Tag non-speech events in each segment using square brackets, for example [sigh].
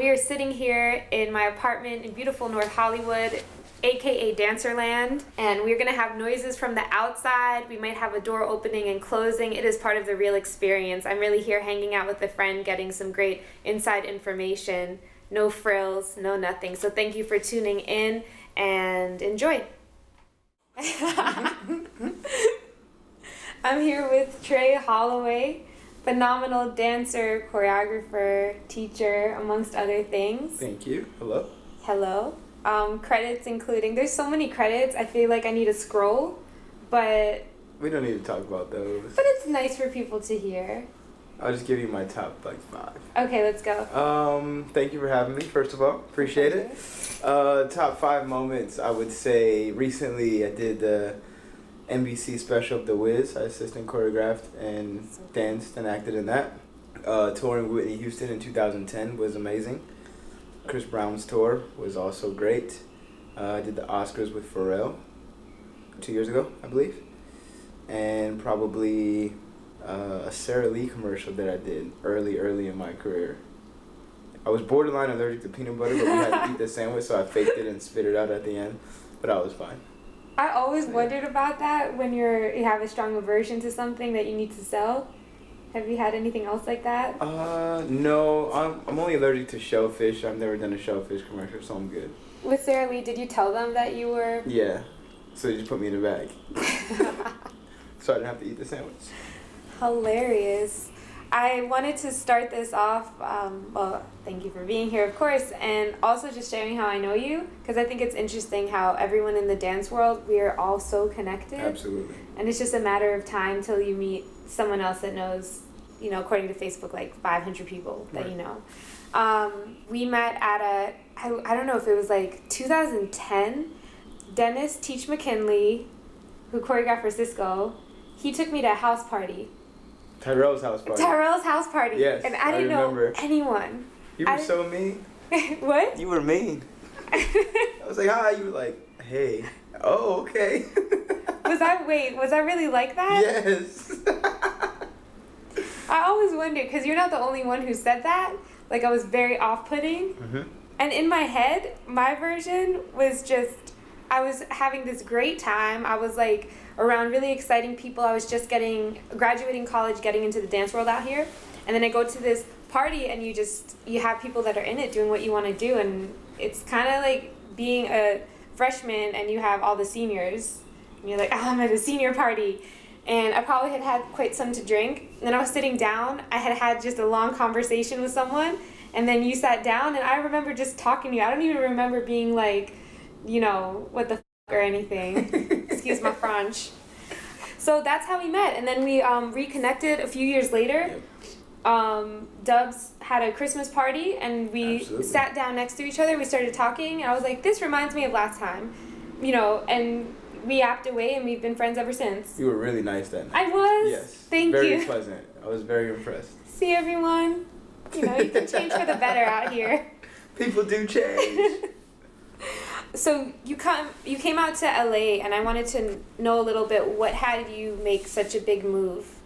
We are sitting here in my apartment in beautiful North Hollywood, aka Dancerland, and we're gonna have noises from the outside. We might have a door opening and closing. It is part of the real experience. I'm really here hanging out with a friend, getting some great inside information. No frills, no nothing. So thank you for tuning in and enjoy. [laughs] I'm here with Tre Holloway phenomenal dancer, choreographer, teacher, amongst other things. Thank you. Hello. Hello. Um, credits including there's so many credits. I feel like I need to scroll, but we don't need to talk about those. But it's nice for people to hear. I'll just give you my top like five. Okay, let's go. Um, thank you for having me. First of all, appreciate it. Uh, top five moments. I would say recently I did the NBC special of The Wiz. I assistant choreographed and danced and acted in that. Uh, touring Whitney Houston in 2010 was amazing. Chris Brown's tour was also great. Uh, I did the Oscars with Pharrell two years ago, I believe. And probably uh, a Sara Lee commercial that I did early, early in my career. I was borderline allergic to peanut butter, but we had to eat the sandwich, so I faked it and spit it out at the end. But I was fine. I always wondered about that when you're you have a strong aversion to something that you need to sell. Have you had anything else like that? Uh, no. I'm, I'm only allergic to shellfish. I've never done a shellfish commercial, so I'm good. With Sara Lee, did you tell them that you were? Yeah. So they just put me in the bag. [laughs] so I didn't have to eat the sandwich. Hilarious. I wanted to start this off. Um, well, thank you for being here, of course, and also just sharing how I know you because I think it's interesting how everyone in the dance world we are all so connected. Absolutely. And it's just a matter of time till you meet someone else that knows, you know, according to Facebook, like 500 people that right. you know. Um, we met at a, I, I don't know if it was like 2010. Dennis Teach McKinley, who choreographed for Sisqo, he took me to a house party Tyrell's house party. Tyrell's house party. Yes. And I didn't I know anyone. You were so mean. [laughs] what? You were mean. [laughs] I was like, hi. You were like, hey. Oh, okay. [laughs] was I wait? Was I really like that? Yes. I always wonder because you're not the only one who said that. Like I was very off-putting, mm-hmm. and in my head, my version was just I was having this great time. I was like around really exciting people. I was just getting graduating college, getting into the dance world out here, and then I go to this party and you just you have people that are in it doing what you want to do, and it's kind of like being a freshman and you have all the seniors, and you're like, oh, I'm at a senior party. And I probably had had quite some to drink. And then I was sitting down. I had had just a long conversation with someone. And then you sat down, and I remember just talking to you. I don't even remember being like, you know, what the or anything. [laughs] Excuse my French. So that's how we met, and then we um, reconnected a few years later. Um, Dubs had a Christmas party, and we Absolutely. sat down next to each other. We started talking, and I was like, "This reminds me of last time," you know, and we yapped away, and we've been friends ever since. You were really nice then. I was. Yes. Thank very you. Very pleasant. I was very impressed. See everyone. You know, you can change for the better out here. [laughs] People do change. [laughs] so you come you came out to LA and I wanted to know a little bit what had you make such a big move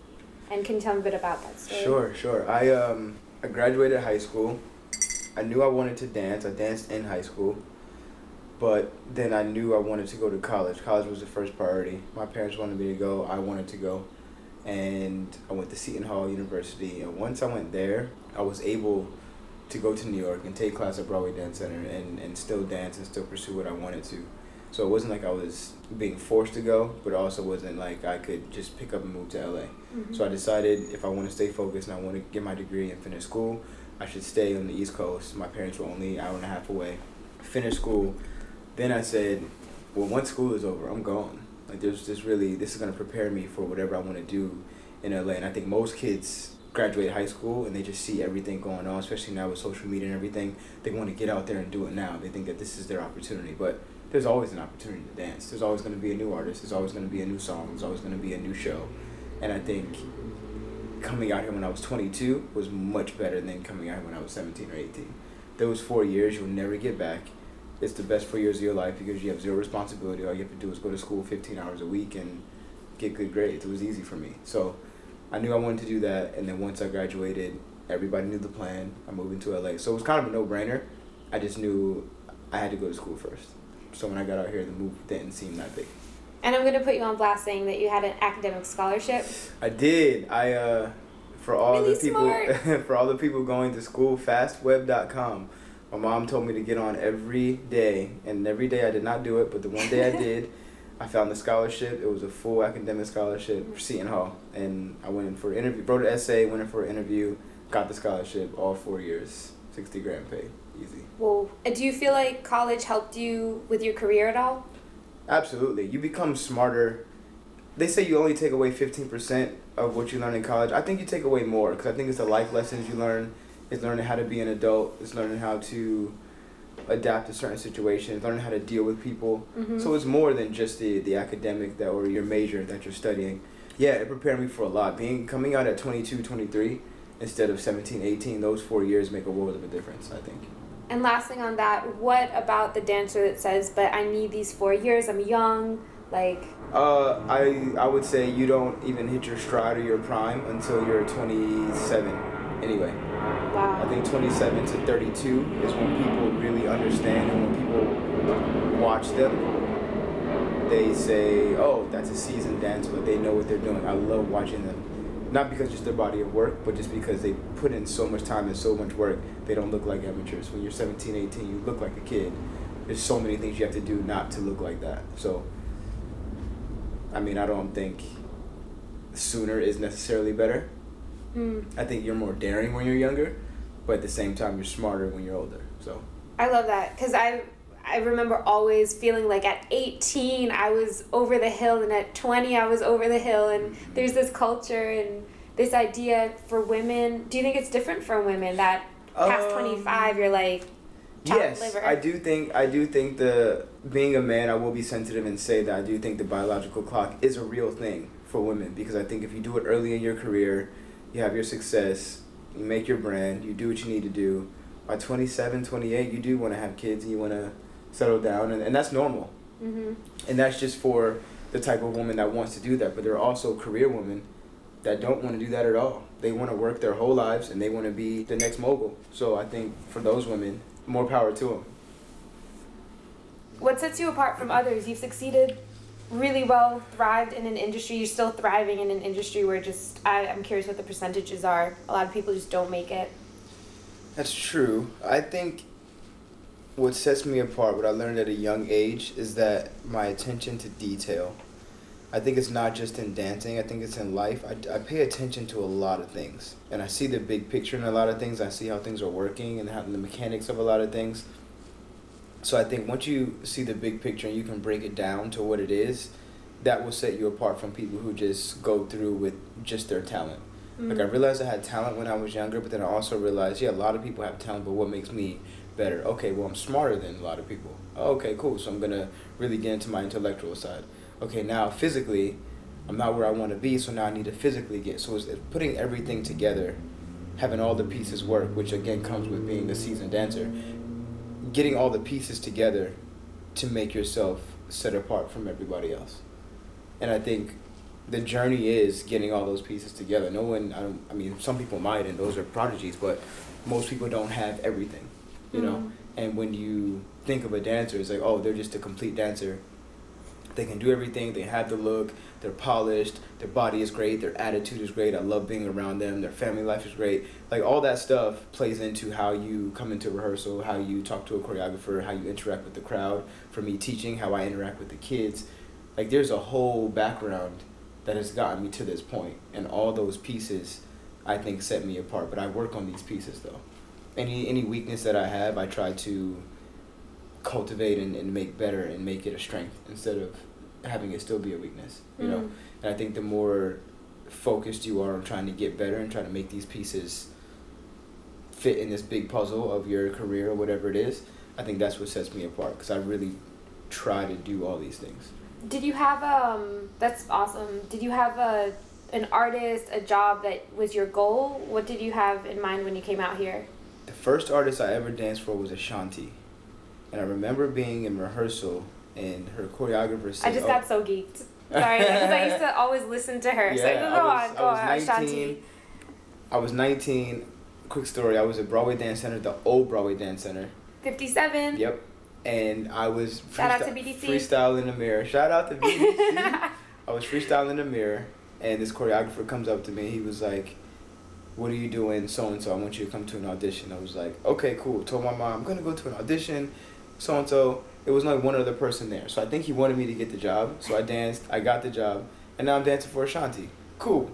and can tell me a bit about that story? Sure, sure. I um I graduated high school. I knew I wanted to dance. I danced in high school. But then I knew I wanted to go to college. College was the first priority. My parents wanted me to go. I wanted to go. And I went to Seton Hall University. And once I went there, I was able to go to New York and take class at Broadway Dance Center and, and still dance and still pursue what I wanted to. So it wasn't like I was being forced to go, but also wasn't like I could just pick up and move to LA. Mm-hmm. So I decided if I want to stay focused and I want to get my degree and finish school, I should stay on the East Coast. My parents were only an hour and a half away. Finish school. Then I said, well, once school is over, I'm gone. Like there's just really, this is going to prepare me for whatever I want to do in LA. And I think most kids graduate high school and they just see everything going on, especially now with social media and everything. They want to get out there and do it now. They think that this is their opportunity. But there's always an opportunity to dance. There's always going to be a new artist. There's always going to be a new song. There's always going to be a new show. And I think coming out here when I was 22 was much better than coming out here when I was 17 or 18. Those four years you'll never get back. It's the best four years of your life because you have zero responsibility. All you have to do is go to school 15 hours a week and get good grades. It was easy for me. So I knew I wanted to do that, and then once I graduated, Everybody knew the plan. I'm moving to LA, so it was kind of a no brainer. I just knew I had to go to school first. So when I got out here, the move didn't seem that big. And I'm gonna put you on blast saying that you had an academic scholarship. I did. I uh, for all Really the people [laughs] for all the people going to school, fastweb.com. My mom told me to get on every day, and every day I did not do it, but the one day I [laughs] did, I found the scholarship. It was a full academic scholarship for Seton Hall, and I went in for an interview, wrote an essay, went in for an interview, got the scholarship, all four years, sixty grand pay, easy. Well, do you feel like college helped you with your career at all? Absolutely. You become smarter. They say you only take away 15% of what you learn in college. I think you take away more because I think it's the life lessons you learn. It's learning how to be an adult. It's learning how to adapt to certain situations, learn how to deal with people. Mm-hmm. So it's more than just the, the academic that or your major that you're studying. Yeah, it prepared me for a lot. Being coming out at 22, 23 instead of 17, 18, those 4 years make a world of a difference, I think. And last thing on that, what about the dancer that says, "But I need these four years. I'm young." Like, Uh, I I would say you don't even hit your stride or your prime until you're 27. Anyway, I think 27 to 32 is when people really understand and when people watch them. They say, "Oh, that's a seasoned dancer. Like they know what they're doing." I love watching them. Not because just their body of work, but just because they put in so much time and so much work. They don't look like amateurs. When you're 17, 18, you look like a kid. There's so many things you have to do not to look like that. So, I mean, I don't think sooner is necessarily better. Mm. I think you're more daring when you're younger, but at the same time, you're smarter when you're older. So, I love that because I I remember always feeling like at 18 I was over the hill and at 20 I was over the hill and there's this culture and this idea for women. Do you think it's different for women that past Um, 25 you're like yes, liver? I do think I do think the being a man, I will be sensitive and say that I do think the biological clock is a real thing for women because I think if you do it early in your career, you have your success, you make your brand, you do what you need to do. By 27, 28, you do want to have kids and you want to settle down, and, and that's normal. hmm And that's just for the type of woman that wants to do that. But there are also career women that don't want to do that at all. They want to work their whole lives and they want to be the next mogul. So I think for those women, more power to them. What sets you apart from others? You've succeeded really well, thrived in an industry. You're still thriving in an industry where just I, I'm curious what the percentages are. A lot of people just don't make it. That's true. I think what sets me apart, what I learned at a young age, is that my attention to detail. I think it's not just in dancing, I think it's in life. I, I pay attention to a lot of things. And I see the big picture in a lot of things. I see how things are working and how the mechanics of a lot of things. So I think once you see the big picture and you can break it down to what it is, that will set you apart from people who just go through with just their talent. Like I Mm. realized I had talent when I was younger, but then I also realized, yeah, a lot of people have talent, but what makes me better? Okay, well I'm smarter than a lot of people. Oh, okay, cool. So I'm gonna really get into my intellectual side. Okay, now physically, I'm not where I want to be, so now I need to physically get. So it's putting everything together, having all the pieces work, which again comes with being a seasoned dancer. Getting all the pieces together to make yourself set apart from everybody else. And I think the journey is getting all those pieces together. No one, I, don't, I mean, some people might, and those are prodigies, but most people don't have everything, you know. Mhm. And when you think of a dancer, it's like, oh, they're just a complete dancer. They can do everything. They have the look. They're polished. Their body is great. Their attitude is great. I love being around them. Their family life is great. Like all that stuff plays into how you come into rehearsal, how you talk to a choreographer, how you interact with the crowd. For me, teaching, how I interact with the kids. Like there's a whole background that has gotten me to this point, and all those pieces, I think, set me apart. But I work on these pieces though. Any any weakness that I have, I try to cultivate and, and make better and make it a strength instead of having it still be a weakness. You know, Mm. and I think the more focused you are on trying to get better and trying to make these pieces fit in this big puzzle of your career or whatever it is, I think that's what sets me apart because I really try to do all these things. Did you have um? That's awesome. Did you have a an artist, a job that was your goal? What did you have in mind when you came out here? The first artist I ever danced for was Ashanti. And I remember being in rehearsal and her choreographer said, I just "Oh, got so geeked. Sorry, because I used to always listen to her. so Yeah, go I was- on, I go was on, 19. Ashanti. I was 19. quick story. I was at Broadway Dance Center, the old Broadway Dance Center. 57. Yep. And I was Shout out to BDC. freestyling in the mirror. Shout out to BDC. [laughs] I was freestyling in the mirror, and this choreographer comes up to me. He was like, "What are you doing, so and so? I want you to come to an audition." I was like, "Okay, cool." Told my mom I'm gonna go to an audition, so and so. It was only one other person there, so I think he wanted me to get the job. So I danced. I got the job, and now I'm dancing for Ashanti. Cool.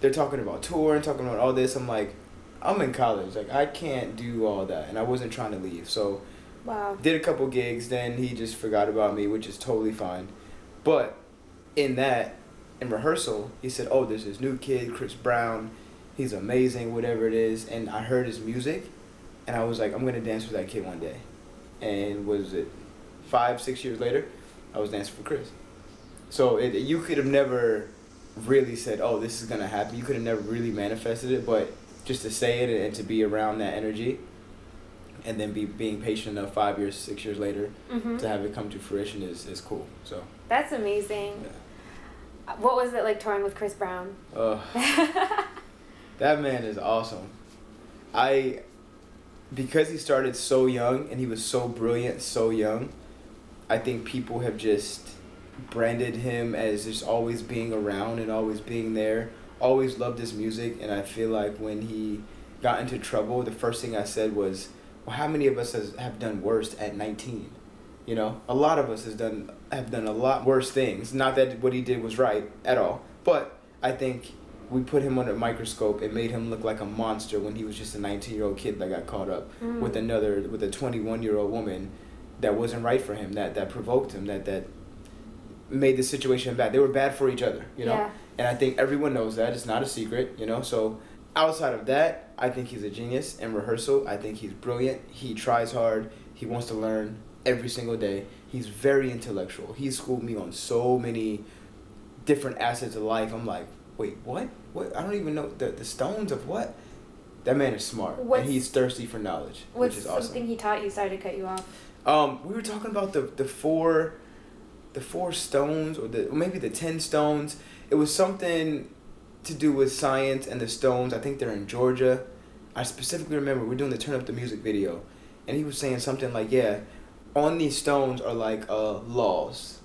They're talking about tour and talking about all this. I'm like, I'm in college. Like I can't do all that, and I wasn't trying to leave. So Wow. did a couple gigs then he just forgot about me which is totally fine but in that in rehearsal he said oh there's this new kid chris brown he's amazing whatever it is and i heard his music and i was like i'm gonna dance with that kid one day and was it five six years later i was dancing for chris so it, you could have never really said oh this is gonna happen you could have never really manifested it but just to say it and to be around that energy and then be being patient enough five years, six years later hmm to have it come to fruition is, is cool. So That's amazing. What was it like touring with Chris Brown? uh, [laughs] that man is awesome. I because he started so young and he was so brilliant so young, I think people have just branded him as just always being around and always being there. Always loved his music and I feel like when he got into trouble, the first thing I said was, Well how many of us has, have done worse at nineteen? You know, a lot of us has done have done a lot worse things. Not that what he did was right at all, but I think we put him under a microscope and made him look like a monster when he was just a 19 year old kid that got caught up Mm. with another with a 21 year old woman that wasn't right for him that that provoked him that that made the situation bad. They were bad for each other you know? Yeah. and i think everyone knows that. It's not a secret you know? So outside of that i think he's a genius in rehearsal. I think he's brilliant. He tries hard. He wants to learn every single day. He's very intellectual. He schooled me on so many different assets of life. I'm like wait what? What? I don't even know. The, the stones of what? That man is smart What's- and he's thirsty for knowledge What's which is awesome. something he taught you? Sorry to cut you off. Um, we were talking about the the four, the four stones, or the or maybe the ten stones. It was something to do with science and the stones. I think they're in Georgia. I specifically remember we are doing the turn up the music video, and he was saying something like, "Yeah, on these stones are like uh laws,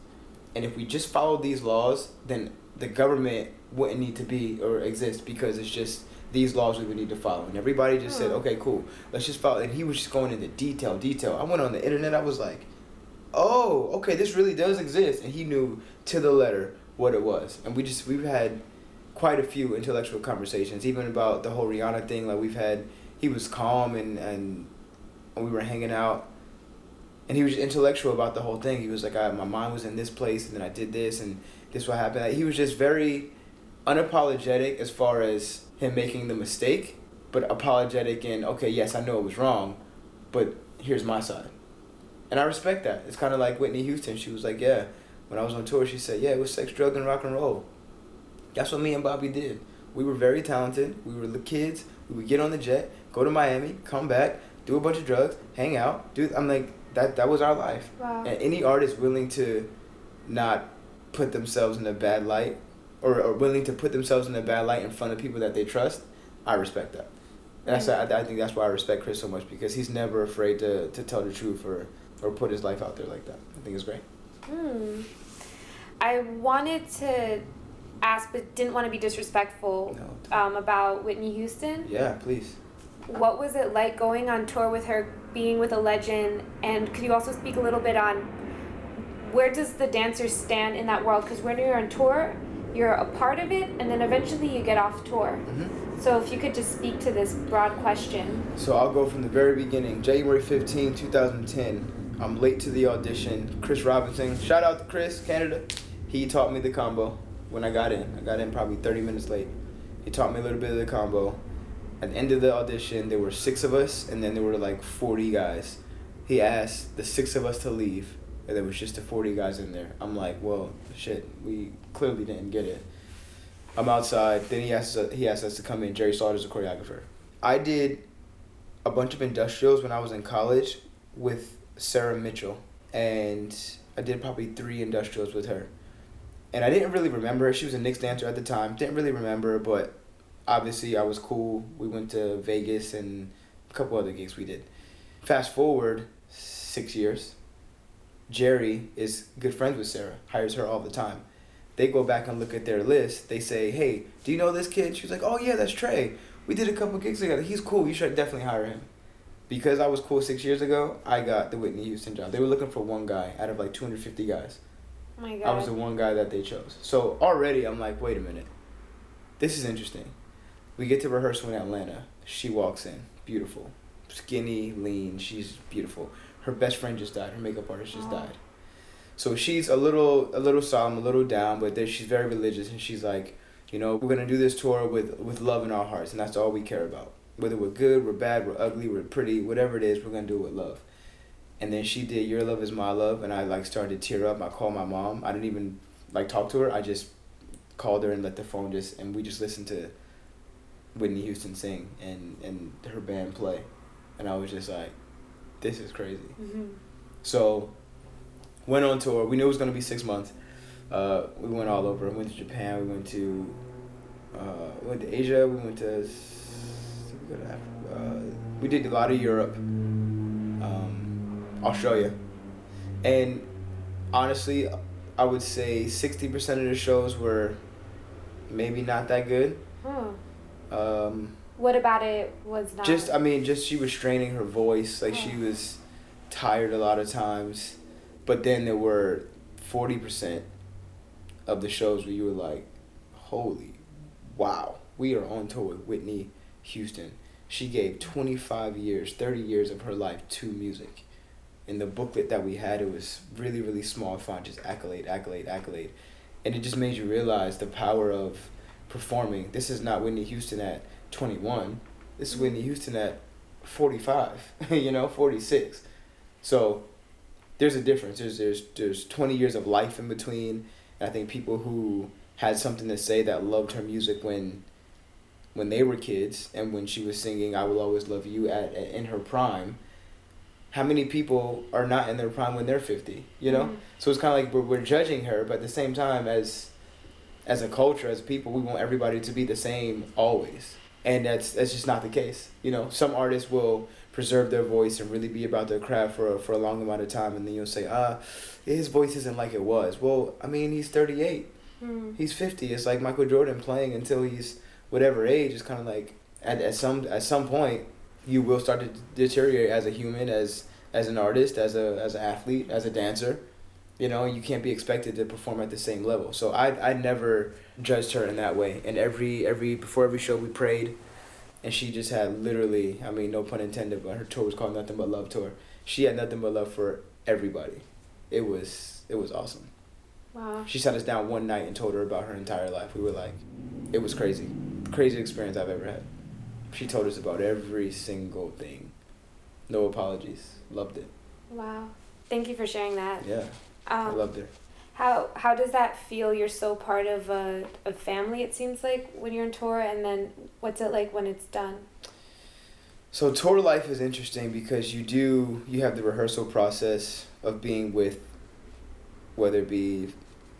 and if we just follow these laws, then the government wouldn't need to be or exist because it's just." These laws we would need to follow, and everybody just said, Hmm. "Okay, cool, let's just follow." And he was just going into detail, detail. I went on the internet. I was like, oh, okay, this really does exist. And he knew to the letter what it was. And we just, we've had quite a few intellectual conversations, even about the whole Rihanna thing. Like, we've had, he was calm and, and we were hanging out. And he was intellectual about the whole thing. He was like, I, my mind was in this place, and then I did this, and this what happened. Like, he was just very unapologetic as far as him making the mistake, but apologetic and okay, yes, I know it was wrong, but here's my side. And I respect that. It's kind of like Whitney Houston. She was like, yeah, when I was on tour, she said, yeah, it was sex, drug, and rock and roll. That's what me and Bobby did. We were very talented. We were the kids. We would get on the jet, go to Miami, come back, do a bunch of drugs, hang out. Do I'm like that. That was our life. Wow. And any artist willing to not put themselves in a bad light, or, or willing to put themselves in a bad light in front of people that they trust, I respect that. And that's I, I think that's why I respect Chris so much because he's never afraid to, to tell the truth or or put his life out there like that. I think it's great. Hmm. I wanted to ask, but didn't want to be disrespectful No. um, about Whitney Houston. Yeah, please. What was it like going on tour with her, being with a legend, and could you also speak a little bit on where does the dancer stand in that world? Because when you're on tour, you're a part of it, and then eventually you get off tour. hmm So if you could just speak to this broad question. So I'll go from the very beginning. January 15, 2010. I'm late to the audition. Chris Robinson, shout out to Chris, Canada. He taught me the combo when I got in. I got in probably 30 minutes late. He taught me a little bit of the combo. At the end of the audition, there were six of us, and then there were like 40 guys. He asked the six of us to leave, and there was just the 40 guys in there. I'm like, well, shit, we clearly didn't get it. I'm outside. Then he asked he asked us to come in. Jerry Slaughter's a choreographer. I did a bunch of industrials when I was in college with Sarah Mitchell, and I did probably three industrials with her. And I didn't really remember. She was a Knicks dancer at the time. Didn't really remember but obviously I was cool. We went to Vegas and a couple other gigs we did. Fast forward six years. Jerry is good friends with Sarah, hires her all the time. They go back and look at their list. They say, "Hey, do you know this kid?" She's like, "Oh yeah, that's Tre. We did a couple gigs together. He's cool. You should definitely hire him." Because I was cool six years ago, I got the Whitney Houston job. They were looking for one guy out of like two hundred fifty guys. Oh my god. I was the one guy that they chose. So already I'm like, wait a minute. This is interesting. We get to rehearsal in Atlanta. She walks in, beautiful, skinny, lean. She's beautiful. Her best friend just died. Her makeup artist just Oh. died. So she's a little, a little solemn, a little down, but then she's very religious, and she's like, you know, we're gonna do this tour with with love in our hearts, and that's all we care about. Whether we're good, we're bad, we're ugly, we're pretty, whatever it is, we're gonna do it with love. And then she did Your Love Is My Love, and I like started to tear up. I called my mom. I didn't even like talk to her. I just called her and let the phone just, and we just listened to Whitney Houston sing and and her band play, and I was just like, this is crazy. hmm So, went on tour. We knew it was gonna be six months. Uh, we went all over. We went to Japan. We went to, uh, we went to Asia. We went to, we, to uh, we did a lot of Europe, um, Australia, and honestly, I would say sixty percent of the shows were maybe not that good. Oh. Um, What about it was not? just I mean, just she was straining her voice, like she Oh. was tired a lot of times. But then there were forty percent of the shows where you were like, "Holy, wow, we are on tour with Whitney Houston." She gave twenty five years, thirty years of her life to music. In the booklet that we had, it was really, really small font, just accolade, accolade, accolade, and it just made you realize the power of performing. This is not Whitney Houston at twenty one. This is Whitney Houston at 45, [laughs] you know, 46. So there's a difference. There's there's there's 20 years of life in between. And I think people who had something to say that loved her music when when they were kids and when she was singing I will always love you at, at in her prime. How many people are not in their prime when they're 50, you know? Mhm. So it's kind of like we're, we're judging her, but at the same time as as a culture, as people, we want everybody to be the same always. And that's that's just not the case. You know, some artists will preserve their voice and really be about their craft for a, for a long amount of time, and then you'll say, ah, his voice isn't like it was. Well, I mean, he's thirty eight, Mm. he's fifty. It's like Michael Jordan playing until he's whatever age. It's kind of like at, at some at some point you will start to deteriorate as a human, as as an artist, as a as an athlete, as a dancer. You know, you can't be expected to perform at the same level. So I I never judged her in that way. And every every before every show we prayed, and she just had literally I mean no pun intended, but her tour was called Nothing But Love Tour. She had nothing but love for everybody. It was it was awesome. Wow. She sat us down one night and told her about her entire life. We were like, it was crazy, crazy experience I've ever had. She told us about every single thing. No apologies. Loved it. Wow. Thank you for sharing that. Yeah, I Um, loved her. How how does that feel? You're so part of a, a family. It seems like when you're in tour, and then what's it like when it's done? So tour life is interesting because you do you have the rehearsal process of being with whether it be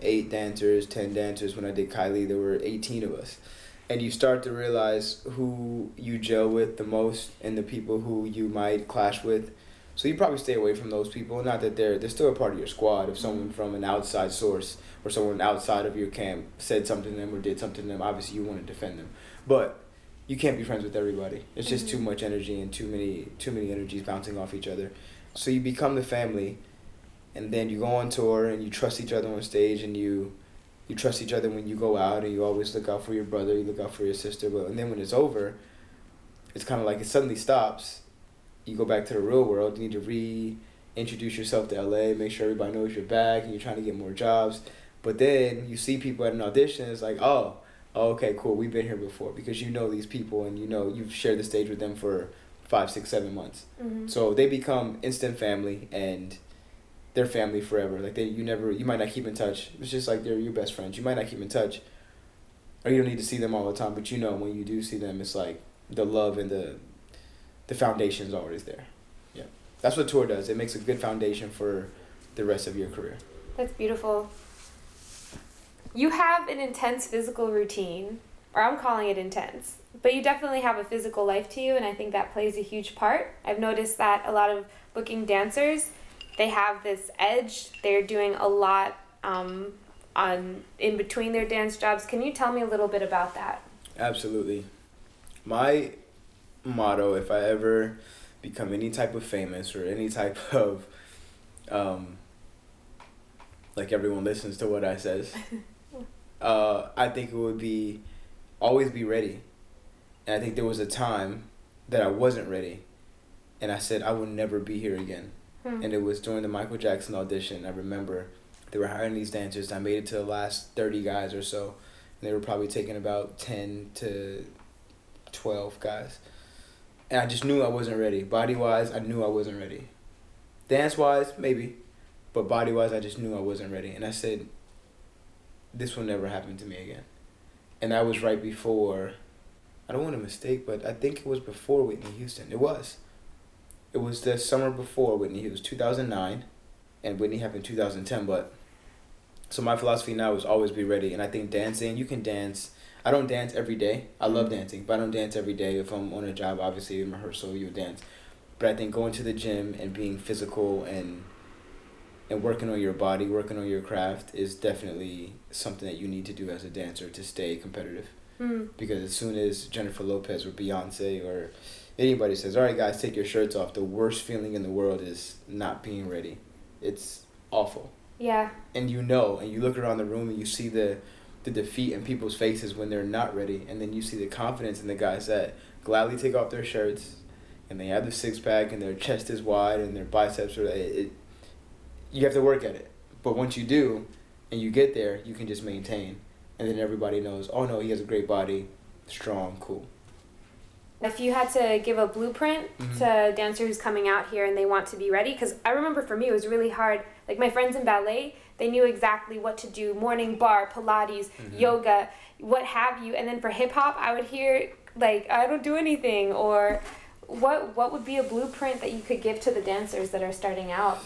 eight dancers, ten dancers. When I did Kylie, there were eighteen of us. And you start to realize who you gel with the most and the people who you might clash with. So you probably stay away from those people. Not that they're they're still a part of your squad. If someone from an outside source or someone outside of your camp said something to them or did something to them, obviously you want to defend them. But you can't be friends with everybody. It's just too Mhm. much energy and too many too many energies bouncing off each other. So you become the family, and then you go on tour and you trust each other on stage and you you trust each other when you go out and you always look out for your brother, you look out for your sister. But and then when it's over, it's kind of like it suddenly stops. You go back to the real world. You need to reintroduce yourself to LA, make sure everybody knows you're back, and you're trying to get more jobs. But then you see people at an audition. It's like, oh, oh, okay, cool. We've been here before because you know these people and you know you've shared the stage with them for five, six, seven months. Mm-hmm. So they become instant family and they're family forever. Like they, you never, you might not keep in touch. It's just like they're your best friends. You might not keep in touch, or you don't need to see them all the time. But you know when you do see them, it's like the love and the, the foundation is always there. Yeah, that's what tour does. It makes a good foundation for the rest of your career. That's beautiful. You have an intense physical routine. or I'm calling it intense. But you definitely have a physical life to you, and I think that plays a huge part. I've noticed that a lot of booking dancers, they have this edge. They're doing a lot um, on in between their dance jobs. Can you tell me a little bit about that? Absolutely. My motto, if I ever become any type of famous or any type [laughs] of, um, like everyone listens to what I says, [laughs] uh, I think it would be always be ready. And I think there was a time that I wasn't ready, and I said I would never be here again. Hmm. And it was during the Michael Jackson audition. I remember they were hiring these dancers. I made it to the last thirty guys or so, and they were probably taking about ten to twelve guys. And I just knew I wasn't ready. Body wise, I knew I wasn't ready. Dance wise, maybe, but body wise, I just knew I wasn't ready. And I said, this will never happen to me again. And that was right before. I don't want to mistake, but I think it was before Whitney Houston. It was. It was the summer before Whitney. It was 2009, and Whitney happened 2010. But so my philosophy now is always be ready. And I think dancing, you can dance. I don't dance every day. I love mm-hmm. dancing, but I don't dance every day. If I'm on a job, obviously in rehearsal, you'll dance. But I think going to the gym and being physical and and working on your body, working on your craft is definitely something that you need to do as a dancer to stay competitive. Mm. Because as soon as Jennifer Lopez or Beyonce or anybody says, "All right, guys, take your shirts off," the worst feeling in the world is not being ready. It's awful. Yeah. And you know, and you look around the room and you see the the defeat in people's faces when they're not ready, and then you see the confidence in the guys that gladly take off their shirts, and they have the six pack, and their chest is wide, and their biceps are. It, it, you have to work at it, but once you do, and you get there, you can just maintain, and then everybody knows. Oh no, he has a great body, strong, cool. If you had to give a blueprint mm-hmm. to a dancer who's coming out here and they want to be ready, because I remember for me it was really hard. Like my friends in ballet, they knew exactly what to do morning bar, Pilates, mm-hmm. yoga, what have you. And then for hip hop, I would hear, like, I don't do anything. Or what, what would be a blueprint that you could give to the dancers that are starting out?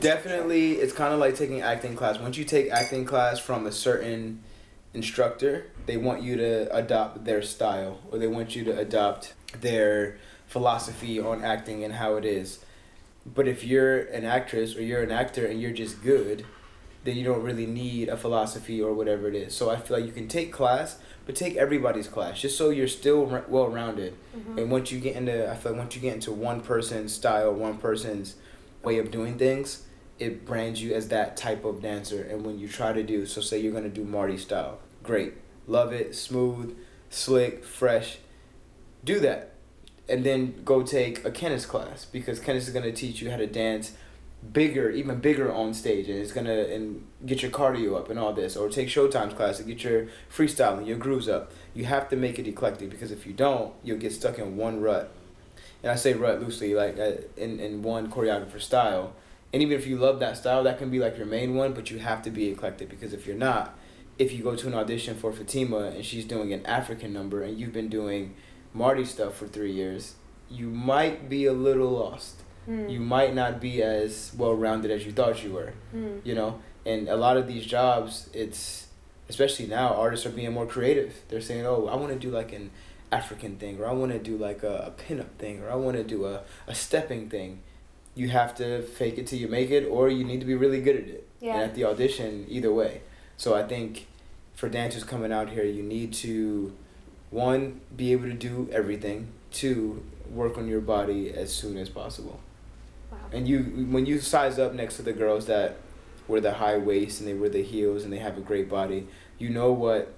Definitely, it's kind of like taking acting class. Once you take acting class from a certain instructor, they want you to adopt their style or they want you to adopt their philosophy on acting and how it is. But if you're an actress or you're an actor and you're just good, then you don't really need a philosophy or whatever it is. So I feel like you can take class, but take everybody's class just so you're still well rounded. Mm-hmm. And once you get into, I feel like once you get into one person's style, one person's way of doing things, it brands you as that type of dancer. And when you try to do, so say you're gonna do Marty style, great, love it, smooth, slick, fresh, do that and then go take a Kenneth class because Kenneth is gonna teach you how to dance bigger, even bigger on stage, and it's gonna and get your cardio up and all this. Or take Showtime's class to get your freestyling, your grooves up. You have to make it eclectic because if you don't, you'll get stuck in one rut. And I say rut loosely, like uh, in in one choreographer style. And even if you love that style, that can be like your main one, but you have to be eclectic because if you're not, if you go to an audition for Fatima and she's doing an African number and you've been doing Marty stuff for three years, you might be a little lost. Mm. You might not be as well rounded as you thought you were. Mm. You know, and a lot of these jobs, it's especially now, artists are being more creative. They're saying, "Oh, I want to do like an African thing, or I want to do like a, a pinup thing, or I want to do a, a stepping thing." You have to fake it till you make it, or you need to be really good at it. Yeah. And at the audition, either way. So I think for dancers coming out here, you need to one be able to do everything two work on your body as soon as possible wow. and you when you size up next to the girls that wear the high waist and they wear the heels and they have a great body you know what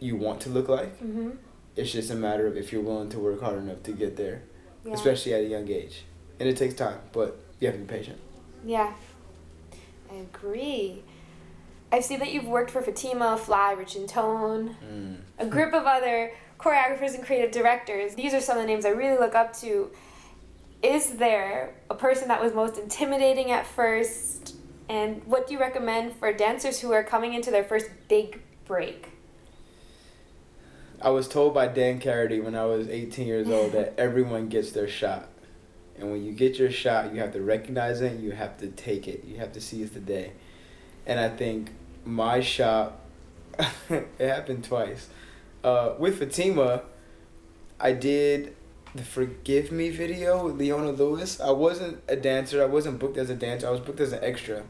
you want to look like mm-hmm. it's just a matter of if you're willing to work hard enough to get there yeah. especially at a young age and it takes time but you have to be patient yeah i agree I see that you've worked for Fatima, Fly, Rich and Tone, mm. a group of other choreographers and creative directors. These are some of the names I really look up to. Is there a person that was most intimidating at first? And what do you recommend for dancers who are coming into their first big break? I was told by Dan Karaty when I was 18 years old that [laughs] everyone gets their shot. And when you get your shot, you have to recognize it you have to take it. You have to seize the day. And I think my shot, [laughs] it happened twice. Uh, with Fatima, I did the Forgive Me video with Leona Lewis. I wasn't a dancer. I wasn't booked as a dancer. I was booked as an extra.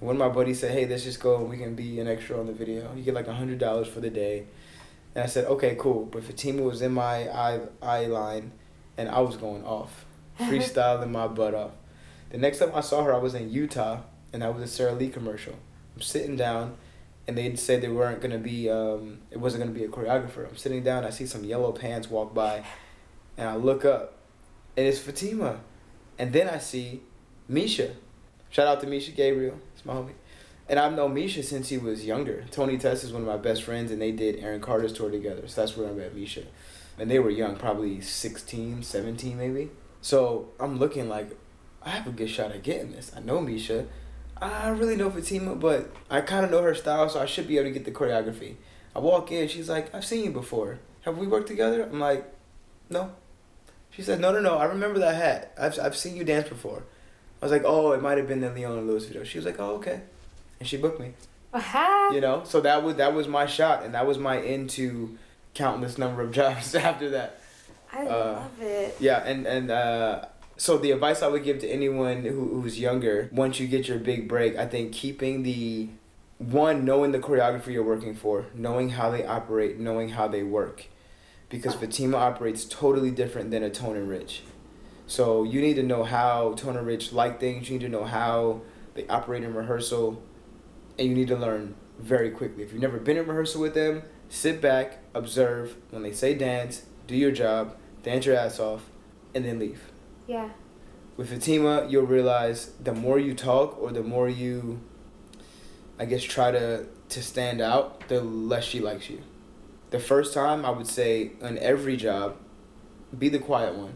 One of my buddies said, "Hey, let's just go and we can be an extra on the video. You get like a hundred dollars for the day." And I said, "Okay, cool." But Fatima was in my eye eye line, and I was going off, [laughs] freestyling my butt off. The next time I saw her, I was in Utah, and I was a Sara Lee commercial. I'm sitting down, and they said they weren't gonna be, um, it wasn't gonna be a choreographer. I'm sitting down, I see some yellow pants walk by, and I look up, and it's Fatima, and then I see Misha. Shout out to Misha Gabriel, it's my homie. And I've known Misha since he was younger. Tony Testa is one of my best friends, and they did Aaron Carter's tour together. So that's where I met Misha. And they were young, probably 16, 17 maybe. So I'm looking like, I have a good shot at getting this. I know Misha. I don't really know Fatima, but I kind of know her style, so I should be able to get the choreography. I walk in, she's like, I've seen you before. Have we worked together? I'm like, no. She said, no, no, no, I remember that hat. I've, I've seen you dance before. I was like, oh, it might have been the Leona Lewis video. She was like, oh, okay. And she booked me. Aha. You know, so that was that was my shot, and that was my into countless number of [laughs] jobs after that. I Uh, love it. Yeah, and and uh, so the advice I would give to anyone who, who's younger, once you get your big break, I think keeping the one knowing the choreographer you're working for, knowing how they operate, knowing how they work, because Fatima operates totally different than a Tone and Rich. So you need to know how Tone and Rich like things. You need to know how they operate in rehearsal, and you need to learn very quickly. If you've never been in rehearsal with them, sit back, observe. When they say dance, do your job, dance your ass off, and then leave. Yeah. With Fatima, you'll realize the more you talk or the more you, I guess, try to, to stand out, the less she likes you. The first time, I would say, on every job, be the quiet one.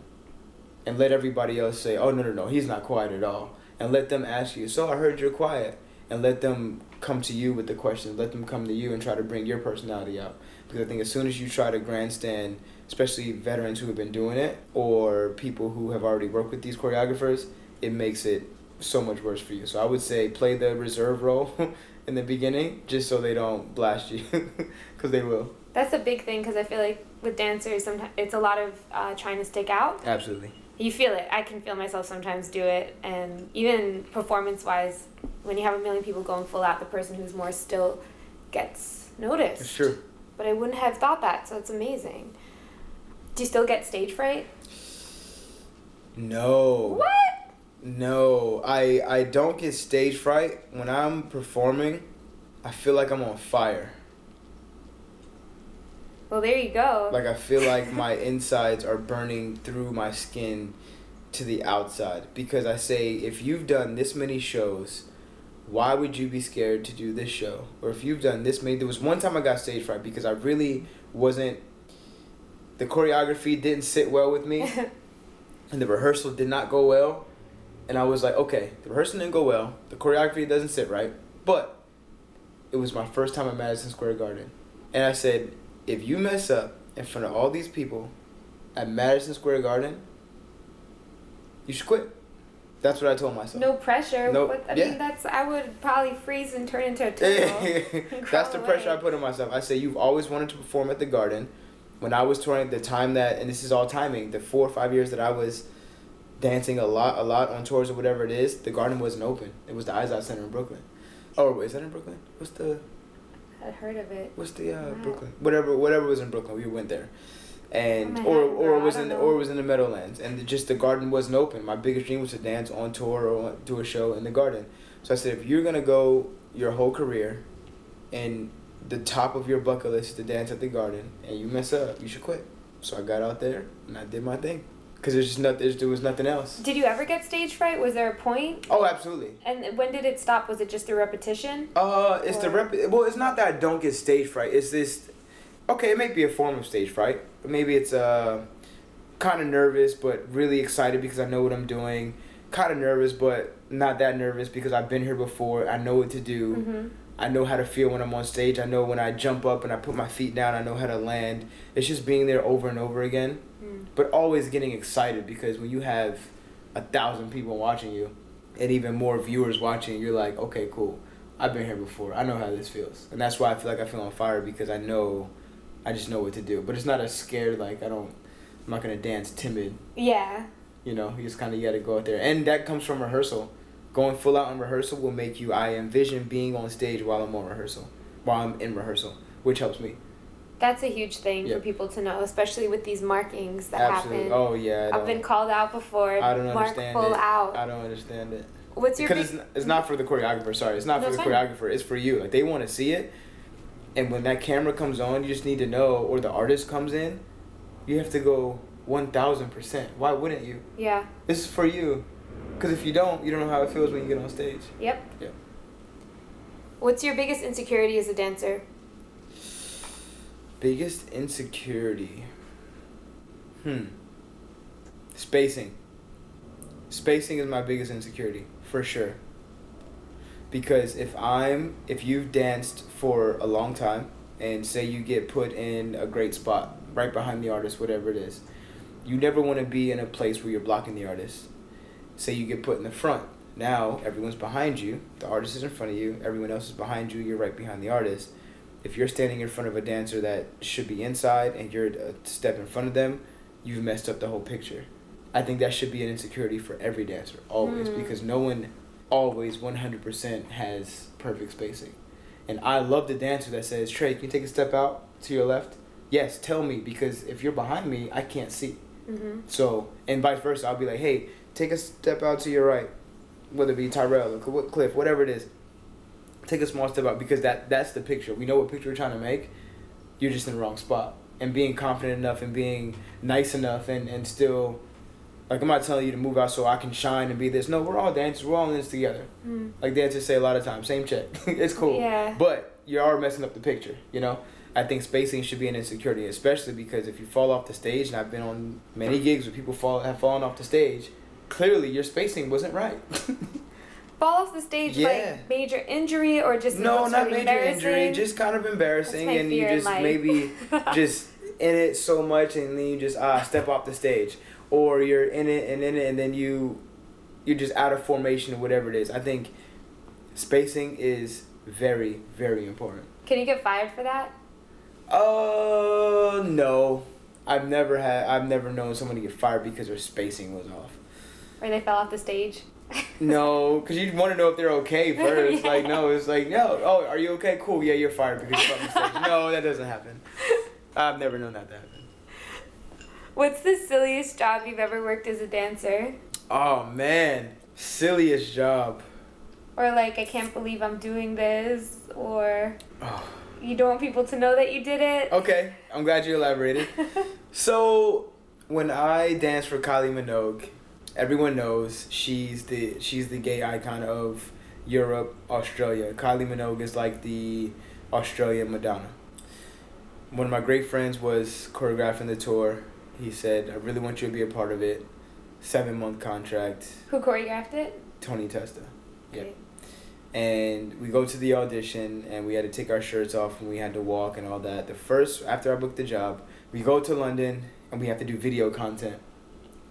And let everybody else say, oh, no, no, no, he's not quiet at all. And let them ask you, so I heard you're quiet. And let them come to you with the questions. Let them come to you and try to bring your personality out. Because I think as soon as you try to grandstand, especially veterans who have been doing it or people who have already worked with these choreographers, it makes it so much worse for you. So I would say play the reserve role [laughs] in the beginning just so they don't blast you [laughs] because they will. That's a big thing because I feel like with dancers, sometimes it's a lot of uh, trying to stick out. Absolutely. You feel it. I can feel myself sometimes do it, and even performance-wise, when you have a million people going full out, the person who's more still gets noticed. It's true. But I wouldn't have thought that, so it's amazing. Do you still get stage fright? No. What? No, I I don't get stage fright when I'm performing. I feel like I'm on fire. Well, there you go. Like I feel [laughs] like my insides are burning through my skin to the outside because I say if you've done this many shows, why would you be scared to do this show? Or if you've done this many, there was one time I got stage fright because I really wasn't. The choreography didn't sit well with me, [laughs] and the rehearsal did not go well, and I was like, okay, the rehearsal didn't go well, the choreography doesn't sit right, but it was my first time at Madison Square Garden, and I said, if you mess up in front of all these people at Madison Square Garden, you should quit. That's what I told myself. no pressure. Nope. What, I Yeah. mean, that's I would probably freeze and turn into a turtle. [laughs] That's the Crawl pressure I put on myself. I say you've always wanted to perform at the Garden. When I was touring, the time that and this is all timing, the four or five years that I was dancing a lot, a lot on tours or whatever it is, the Garden wasn't open. It was the Izod Center in Brooklyn. Oh, wait, is that in Brooklyn? What's the I'd heard of it. what's the uh, Wow. Brooklyn? Whatever, whatever was in Brooklyn, we went there. And Oh, or or it was in don't or it was in the Meadowlands, and just the garden wasn't open. My biggest dream was to dance on tour or do a show in the garden. So I said, if you're gonna go your whole career, and the top of your bucket list is to dance at the garden, and you mess up, you should quit. So I got out there and I did my thing, cause there's just nothing. There was nothing else. Did you ever get stage fright? Was there a point? Oh, absolutely. And when did it stop? Was it just through repetition? Uh, it's the rep. Well, it's not that I don't get stage fright. It's this. Okay, it may be a form of stage fright. Maybe it's uh, kind of nervous but really excited because I know what I'm doing. Kind of nervous but not that nervous because I've been here before. I know what to do. Mm-hmm. I know how to feel when I'm on stage. I know when I jump up and I put my feet down. I know how to land. It's just being there over and over again, Mm. but always getting excited because when you have a thousand people watching you, and even more viewers watching, you're like, okay, cool. I've been here before. I know how this feels, and that's why I feel like I feel on fire because I know I just know what to do. But it's not a scared like I don't. I'm not gonna dance timid. Yeah. You know, you just kind of you got to go out there, and that comes from rehearsal. Going full out in rehearsal will make you. I envision being on stage while I'm on rehearsal, while I'm in rehearsal, which helps me. That's a huge thing Yeah. for people to know, especially with these markings that Absolutely. happen. Oh yeah. I've been called out before. I don't Mark understand full it. out. I don't understand it. What's your because big, it's, it's not for the choreographer. Sorry, it's not No, for the fine. choreographer. It's for you. Like they want to see it, and when that camera comes on, you just need to know, or the artist comes in, you have to go one thousand percent. Why wouldn't you? Yeah. This is for you, because if you don't, you don't know how it feels when you get on stage. Yep. Yeah. What's your biggest insecurity as a dancer? Biggest insecurity. Hmm. Spacing. Spacing is my biggest insecurity, for sure. Because if I'm if you've danced for a long time and say you get put in a great spot right behind the artist, whatever it is, you never want to be in a place where you're blocking the artist. Say you get put in the front. Now everyone's behind you. The artist is in front of you. Everyone else is behind you. You're right behind the artist if you're standing in front of a dancer that should be inside and you're a step in front of them, you've messed up the whole picture. I think that should be an insecurity for every dancer, always, Hmm. because no one always 100% has perfect spacing. And I love the dancer that says, Tre, can you take a step out to your left? Yes, tell me, because if you're behind me, I can't see. Mm-hmm. So, and vice versa, I'll be like, hey, take a step out to your right, whether it be Tyrell or Cliff, whatever it is. Take a small step out because that that's the picture. We know what picture we're trying to make. You're just in the wrong spot. And being confident enough and being nice enough and, and still, like, I'm not telling you to move out so I can shine and be this. No, we're all dancers. We're all in this together. Mm. Like dancers say a lot of times, same check. [laughs] it's cool. Yeah. But you are messing up the picture, you know? I think spacing should be an insecurity, especially because if you fall off the stage, and I've been on many gigs where people fall have fallen off the stage, clearly your spacing wasn't right. [laughs] Fall off the stage Yeah. like major injury or just no, not major injury, just kind of embarrassing, and you just maybe [laughs] just in it so much, and then you just ah step off the stage, or you're in it and in it, and then you you're just out of formation or whatever it is. I think spacing is very very important. Can you get fired for that? Uh, no. I've never had. I've never known someone to get fired because their spacing was off. Or they fell off the stage? No, because you want to know if they're okay [laughs] first. Yeah. Like, no, it's like, no. Oh, are you okay? Cool. Yeah, you're fired because you're off the stage. No, that doesn't happen. [laughs] I've never known that to happen. What's the silliest job you've ever worked as a dancer? Oh man, silliest job. Or like, I can't believe I'm doing this, or Oh. [sighs] you don't want people to know that you did it? Okay, I'm glad you elaborated. [laughs] So when I danced for Kylie Minogue, everyone knows she's the she's the gay icon of Europe, Australia. Kylie Minogue is like the Australian Madonna. One of my great friends was choreographing the tour. He said, "I really want you to be a part of it." Seven month contract. Who choreographed it? Tony Testa. Yeah. Okay. And we go to the audition and we had to take our shirts off and we had to walk and all that. The first after I booked the job, we go to London and we have to do video content.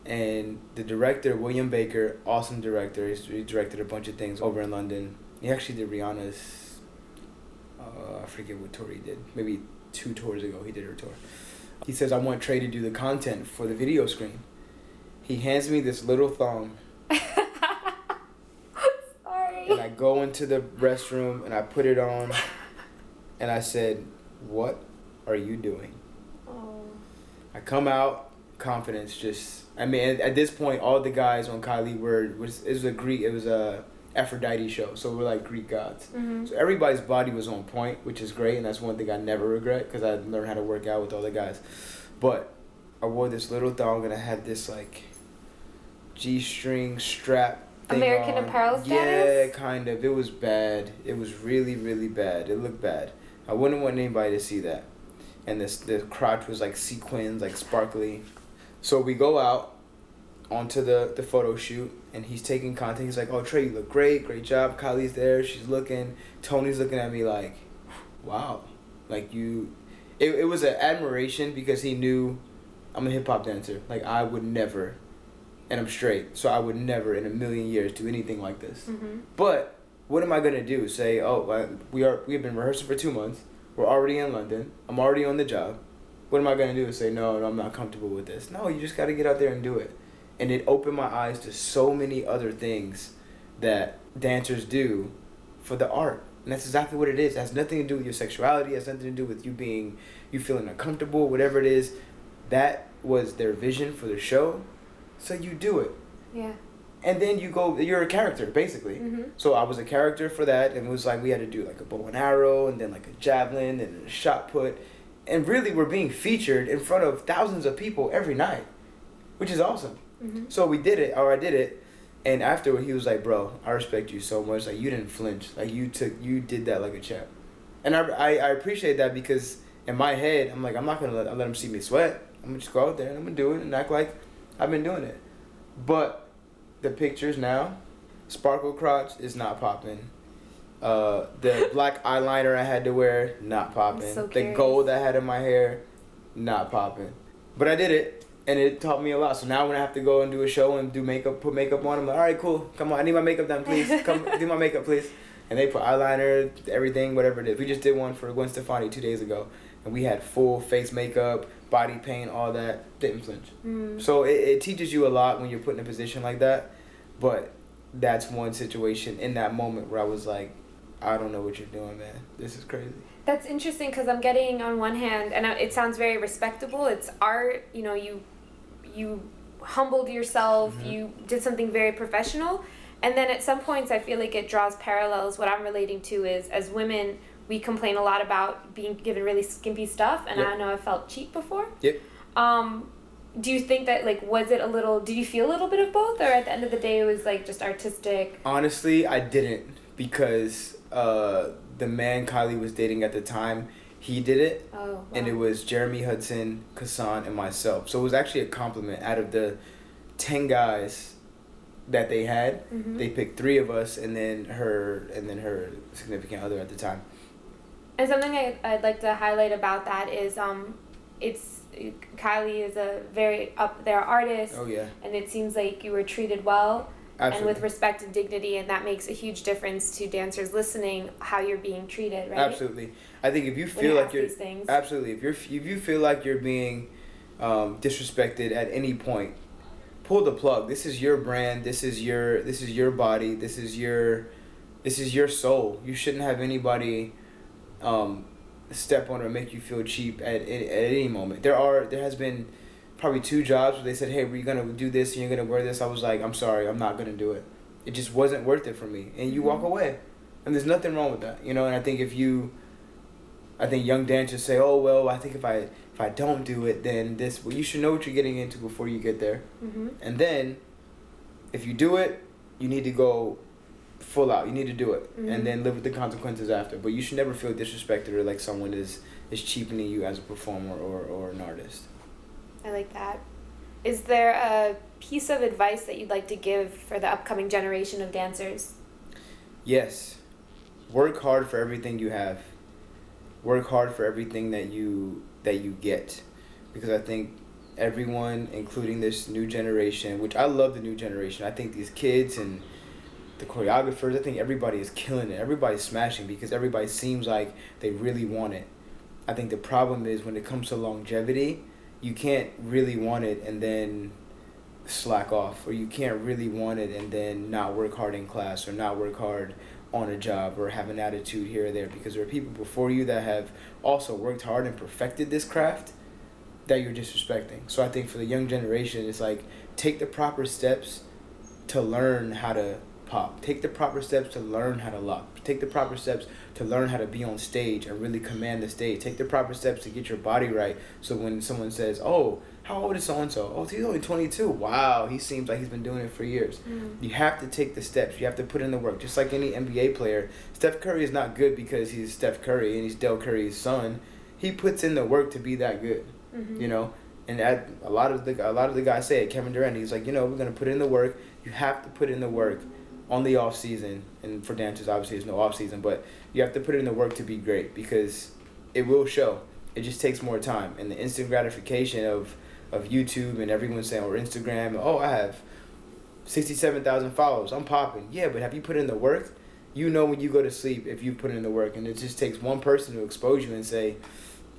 And the director, William Baker, awesome director. He's, he directed a bunch of things over in London. He actually did Rihanna's. Uh, I forget what tour he did. Maybe two tours ago he did her tour. He says, "I want Tre to do the content for the video screen." He hands me this little thong [laughs] Sorry. and I go into the restroom and I put it on and I said, What are you doing? Oh. I come out, confidence just I mean at, at this point all the guys on Kylie were was it was a Greek it was a Aphrodite show, so we're like Greek gods. hmm So everybody's body was on point, which is great, and that's one thing I never regret because I learned how to work out with all the guys. But I wore this little thong and I had this like G string strap. American on. Apparel Yeah, kind of. It was bad. It was really, really bad. It looked bad. I wouldn't want anybody to see that. And this the crotch was like sequins, like sparkly. So we go out onto the, the photo shoot and he's taking content. He's like, Oh Tre, you look great, great job. Kylie's there, she's looking. Tony's looking at me like, Wow. Like you it, it was an admiration because he knew I'm a hip hop dancer. Like I would never and I'm straight, so I would never in a million years do anything like this. hmm But what am I gonna do? Say, oh, we are we have been rehearsing for two months. We're already in London. I'm already on the job. What am I gonna do? Say no, no, I'm not comfortable with this. No, you just got to get out there and do it. And it opened my eyes to so many other things that dancers do for the art. And that's exactly what it is. It has nothing to do with your sexuality. It has nothing to do with you being, you feeling uncomfortable, whatever it is. That was their vision for the show. So you do it. Yeah. And then you go, you're a character, basically. Mm-hmm. So I was a character for that, and it was like we had to do like a bow and arrow, and then like a javelin, and a shot put. And really, we're being featured in front of thousands of people every night, which is awesome. Mm-hmm. So we did it, or I did it, and afterward he was like, "Bro, I respect you so much. Like you didn't flinch. Like you took, you did that like a champ." And I, I, I appreciate that because in my head I'm like, I'm not gonna let, let him see me sweat. I'm gonna just go out there and I'm gonna do it and act like I've been doing it. But the pictures now, sparkle crotch is not popping. Uh, the [laughs] black eyeliner I had to wear, not popping. so the gold I had in my hair, not popping. But I did it, and it taught me a lot. So now when I have to go and do a show and do makeup, put makeup on, I'm like, all right, cool. Come on, I need my makeup done, please. [laughs] Come do my makeup, please. And they put eyeliner, everything, whatever it is. We just did one for Gwen Stefani two days ago, and we had full face makeup, body paint, all that. Didn't flinch. Mm. So it, it teaches you a lot when you're put in a position like that. But that's one situation in that moment where I was like, I don't know what you're doing, man. This is crazy. That's interesting because I'm getting on one hand, and it sounds very respectable. It's art. You know, you you humbled yourself. Mhm. You did something very professional, and then at some points, I feel like it draws parallels. What I'm relating to is as women, we complain a lot about being given really skimpy stuff, and Yep. I know I felt cheap before. Yep. Um, do you think that like was it a little? Did you feel a little bit of both, or at the end of the day, it was like just artistic? Honestly, I didn't because uh, the man Kylie was dating at the time, he did it. Oh, and it was Jeremy Hudson, Kassan, and myself. So it was actually a compliment. Out of the ten guys that they had, Mhm. they picked three of us, and then her, and then her significant other at the time. And something I, I'd like to highlight about that is um, it's Kylie is a very up there artist, Oh yeah, and it seems like you were treated well absolutely. and with respect and dignity, and that makes a huge difference to dancers listening how you're being treated, right? Absolutely. I think if you feel you like you're these things. absolutely if you're if you feel like you're being um, disrespected at any point, pull the plug. This is your brand. This is your this is your body. This is your this is your soul. You shouldn't have anybody um, step on or make you feel cheap at, at at any moment. There are there has been probably two jobs where they said, "Hey, we're gonna do this and you're gonna wear this." I was like, "I'm sorry, I'm not gonna do it. It just wasn't worth it for me." And you walk Mhm. away, and there's nothing wrong with that, you know. And I think if you, I think young dancers say, "Oh well, I think if I if I don't do it, then this." Well, you should know what you're getting into before you get there, hmm and then, if you do it, you need to go full out. You need to do it, Mhm. and then live with the consequences after. But you should never feel disrespected or like someone is is cheapening you as a performer or, or an artist. I like that. Is there a piece of advice that you'd like to give for the upcoming generation of dancers? Yes. Work hard for everything you have. Work hard for everything that you that you get. Because I think everyone, including this new generation, which I love the new generation. I think these kids and the choreographers, I think everybody is killing it. Everybody's smashing because everybody seems like they really want it. I think the problem is when it comes to longevity, you can't really want it and then slack off or you can't really want it and then not work hard in class or not work hard on a job or have an attitude here or there because there are people before you that have also worked hard and perfected this craft that you're disrespecting. So I think for the young generation it's like take the proper steps to learn how to pop. Take the proper steps to learn how to lock. Take the proper steps to learn how to be on stage and really command the stage. Take the proper steps to get your body right. So when someone says, "Oh, how old is so and so?" "Oh, he's only 22." Wow, he seems like he's been doing it for years. You have to take the steps. You have to put in the work. Just like any NBA player, Steph Curry is not good because he's Steph Curry and he's Del Curry's son. He puts in the work to be that good Mhm. you know and that, a lot of the a lot of the guys say it Kevin Durant he's like you know we're gonna put in the work you have to put in the work on the off season and for dancers obviously there's no off season but you have to put in the work to be great because it will show it just takes more time and the instant gratification of of YouTube and everyone saying or Instagram oh I have sixty seven thousand followers I'm popping yeah but have you put in the work you know when you go to sleep if you put in the work and it just takes one person to expose you and say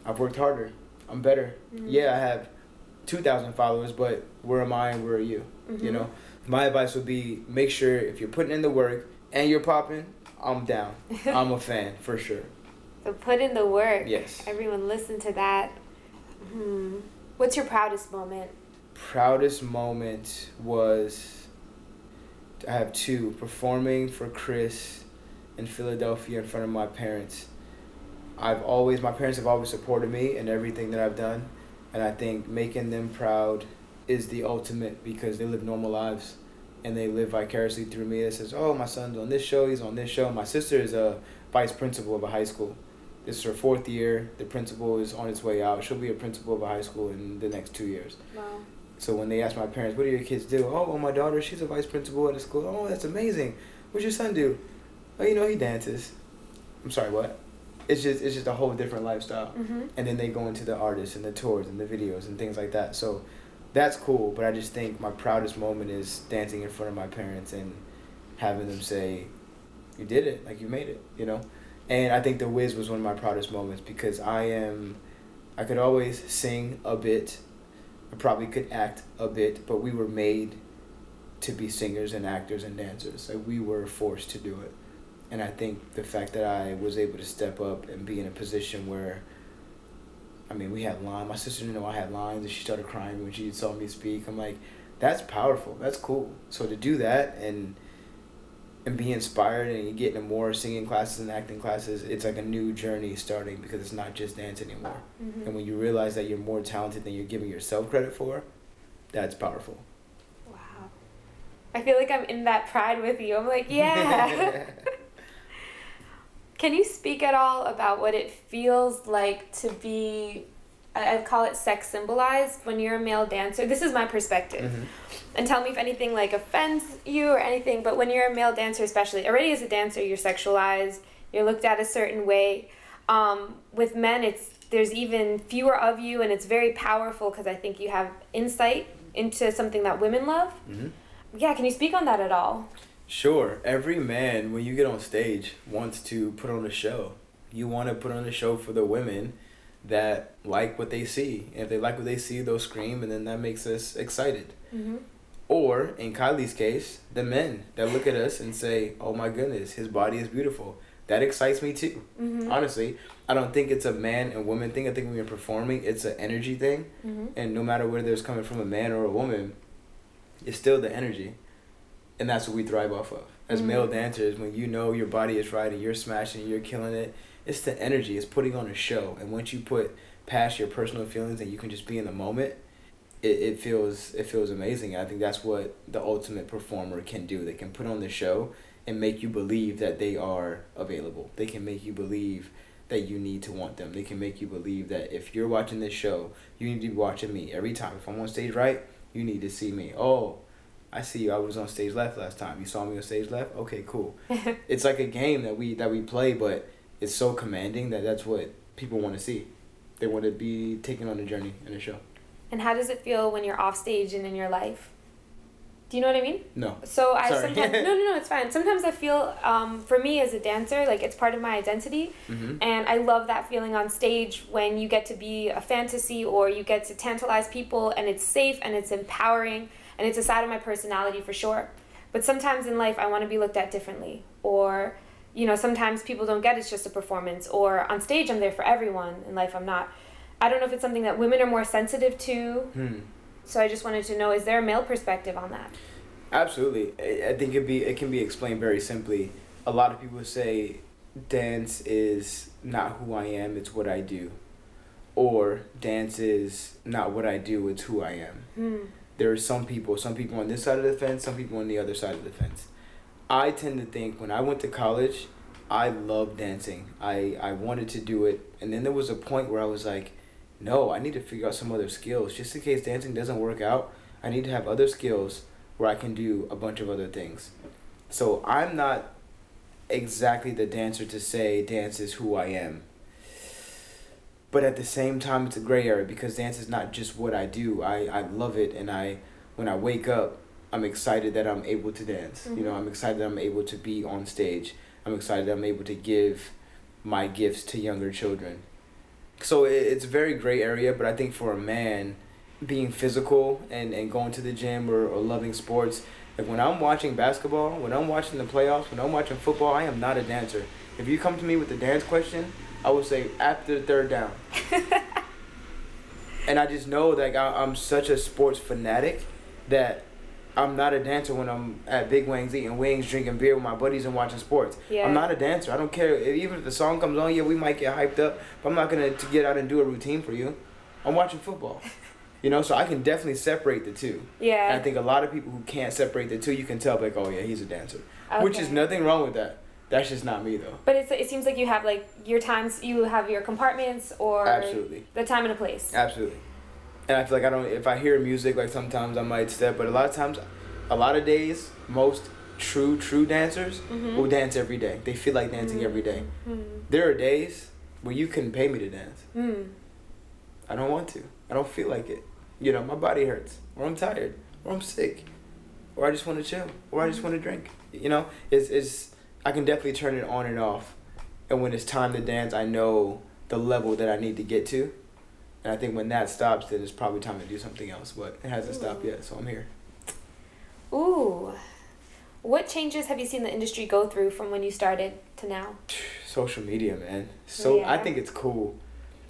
I've worked harder I'm better. Mm-hmm. Yeah, I have 2,000 followers, but where am I and where are you? Mm-hmm. You know, my advice would be make sure if you're putting in the work and you're popping, I'm down. [laughs] I'm a fan for sure. So put in the work. Yes. Everyone listen to that. Hmm. What's your proudest moment? Proudest moment was I have two performing for Chris in Philadelphia in front of my parents. I've always my parents have always supported me in everything that I've done, and I think making them proud is the ultimate because they live normal lives and they live vicariously through me. It says, "Oh, my son's on this show. He's on this show." My sister is a vice principal of a high school. This is her fourth year. The principal is on its way out. She'll be a principal of a high school in the next two years. Wow. So when they ask my parents, "What do your kids do?" Oh, well, my daughter, she's a vice principal at a school. Oh, that's amazing. What's your son do? Oh, you know, he dances. I'm sorry, what? It's just it's just a whole different lifestyle. Mm-hmm. And then they go into the artists and the tours and the videos and things like that. So that's cool. But I just think my proudest moment is dancing in front of my parents and having them say, "You did it! Like you made it!" You know. And I think The Wiz was one of my proudest moments because I am, I could always sing a bit, I probably could act a bit, but we were made to be singers and actors and dancers. Like we were forced to do it. And I think the fact that I was able to step up and be in a position where I mean, we had lines. My sister didn't know I had lines, and she started crying when she saw me speak. I'm like, that's powerful. That's cool. So to do that and and be inspired and get into more singing classes and acting classes, it's like a new journey starting because it's not just dance anymore. Mm-hmm. And when you realize that you're more talented than you're giving yourself credit for, that's powerful. Wow. I feel like I'm in that pride with you. I'm like, yeah. [laughs] [laughs] Can you speak at all about what it feels like to be, I call it sex symbolized when you're a male dancer? This is my perspective. Mm-hmm. And tell me if anything like offends you or anything, but when you're a male dancer, especially, already as a dancer, you're sexualized, you're looked at a certain way. Um, with men, it's there's even fewer of you, and it's very powerful because I think you have insight into something that women love. Mm-hmm. Yeah, can you speak on that at all? Sure. Every man, when you get on stage, wants to put on a show. You want to put on a show for the women that like what they see. And if they like what they see, they'll scream, and then that makes us excited. Mm-hmm. Or, in Kylie's case, the men that look at us and say, oh my goodness, his body is beautiful. That excites me too. Mm-hmm. Honestly, I don't think it's a man and woman thing. I think when you're performing, it's an energy thing. Mm-hmm. And no matter whether it's coming from a man or a woman, it's still the energy and that's what we thrive off of. As Mm. male dancers when you know your body is right and you're smashing you're killing it it's the energy it's putting on a show. And once you put past your personal feelings and you can just be in the moment it, it feels it feels amazing. I think that's what the ultimate performer can do. They can put on the show and make you believe that they are available. They can make you believe that you need to want them. They can make you believe that if you're watching this show you need to be watching me. Every time if i'm on stage right you need to see me. Oh I see you. I was on stage left last time. You saw me on stage left. Okay, cool. [laughs] it's like a game that we that we play, but it's so commanding that that's what people want to see. They want to be taken on a journey in a show. And how does it feel when you're off stage and in your life? Do you know what I mean? No. So I Sorry. sometimes [laughs] no no no it's fine. Sometimes I feel um, for me as a dancer like it's part of my identity, Mm-hmm. and I love that feeling on stage when you get to be a fantasy or you get to tantalize people and it's safe and it's empowering and it's a side of my personality for sure. But sometimes in life I want to be looked at differently or you know sometimes people don't get it's just a performance or on stage I'm there for everyone in life I'm not. I don't know if it's something that women are more sensitive to. Hmm. So I just wanted to know is there a male perspective on that? Absolutely. I, think it be it can be explained very simply. A lot of people say dance is not who I am, it's what I do. Or dance is not what I do, it's who I am. Hmm. There are some people, some people on this side of the fence, some people on the other side of the fence. I tend to think when I went to college, I loved dancing. I, I wanted to do it. And then there was a point where I was like, no, I need to figure out some other skills. Just in case dancing doesn't work out, I need to have other skills where I can do a bunch of other things. So I'm not exactly the dancer to say dance is who I am. But at the same time, it's a gray area because dance is not just what I do. I, I love it, and I when I wake up, I'm excited that I'm able to dance. You know, Mhm. I'm excited that I'm able to be on stage. I'm excited that I'm able to give my gifts to younger children. So it, it's a very gray area, but I think for a man, being physical and, and going to the gym or, or loving sports, like when I'm watching basketball, when I'm watching the playoffs, when I'm watching football, I am not a dancer. If you come to me with a dance question, I would say after the third down. [laughs] and I just know that I, I'm such a sports fanatic that I'm not a dancer when I'm at Big Wings eating wings, drinking beer with my buddies and watching sports. Yeah. I'm not a dancer. I don't care. Even if the song comes on, yeah, we might get hyped up, but I'm not gonna to get out and do a routine for you. I'm watching football. [laughs] You know, so I can definitely separate the two. Yeah. And I think a lot of people who can't separate the two, you can tell like, oh yeah, he's a dancer, which is nothing wrong with that. That's just not me though. But it's, it seems like you have like your times, you have your compartments or Absolutely. the time and a place. Absolutely. And I feel like I don't. If I hear music, like sometimes I might step, but a lot of times, a lot of days, most true true dancers Mhm. will dance every day. They feel like dancing every day. Mm. There are days where you couldn't pay me to dance. Mm. I don't want to. I don't feel like it. You know, my body hurts, or I'm tired, or I'm sick, or I just want to chill, or I just want to drink. You know, it's it's. I can definitely turn it on and off, and when it's time to dance, I know the level that I need to get to, and I think when that stops, then it's probably time to do something else. But it hasn't stopped yet, so I'm here. Ooh. What changes have you seen the industry go through from when you started to now? [sighs] Social media, man. So I think it's cool.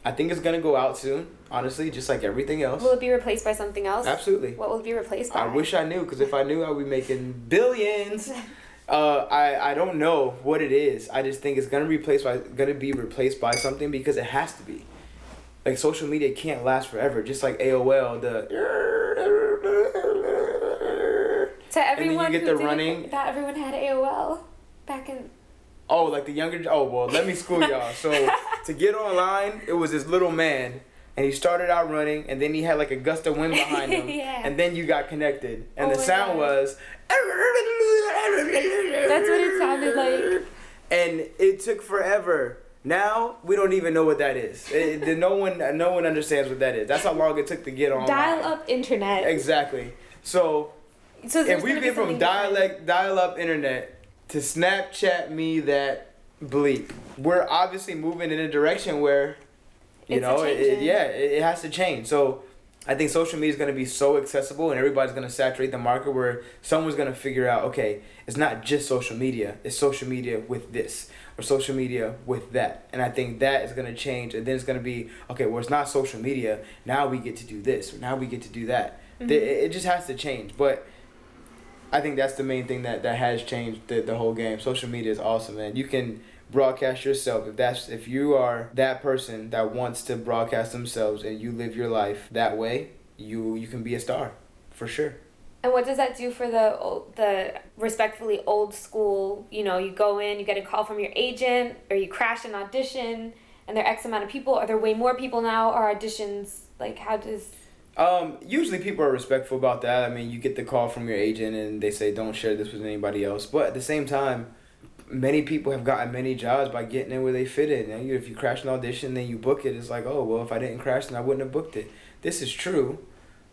I think it's gonna go out soon. Honestly, just like everything else. Will it be replaced by something else? Absolutely. What will it be replaced by? I wish I knew, because if I knew, I would be making billions. [laughs] Uh, I I don't know what it is. I just think it's gonna replace by gonna be replaced by something because it has to be. Like social media can't last forever. Just like AOL, the. To everyone get who the didn't- running- That everyone had AOL back in. Oh, like the younger. Oh well, let me school y'all. So to get online, it was this little man, and he started out running, and then he had like a gust of wind behind him, [laughs] Yeah. and then you got connected, and Oh the sound God. was. That's what it sounded like. And it took forever. Now we don't even know what that is. It, no one, no one understands what that is. That's how long it took to get on. Dial up internet. Exactly. So So if we gonna be get from different. dialect, dial-up internet to Snapchat me that bleep, we're obviously moving in a direction where, you It's know, it, yeah, it, it has to change. So. I think social media is going to be so accessible and everybody's going to saturate the market where someone's going to figure out, okay, it's not just social media, it's social media with this or social media with that. And I think that is going to change and then it's going to be, okay, well, it's not social media. Now we get to do this or now we get to do that. Mhm. It, it just has to change. But I think that's the main thing that, that has changed the, the whole game. Social media is awesome, man. You can broadcast yourself if that's if you are that person that wants to broadcast themselves and you live your life that way you you can be a star for sure And what does that do for the old, the respectfully old school? You know, you go in, you get a call from your agent, or you crash an audition, and there are X amount of people. Are there way more people now? Are auditions like how does? um usually people are respectful about that i mean you get the call from your agent and they say don't share this with anybody else but at the same time many people have gotten many jobs by getting in where they fit in. And if you crash an audition then you book it. It's like oh well if i didn't crash then i wouldn't have booked it. This is true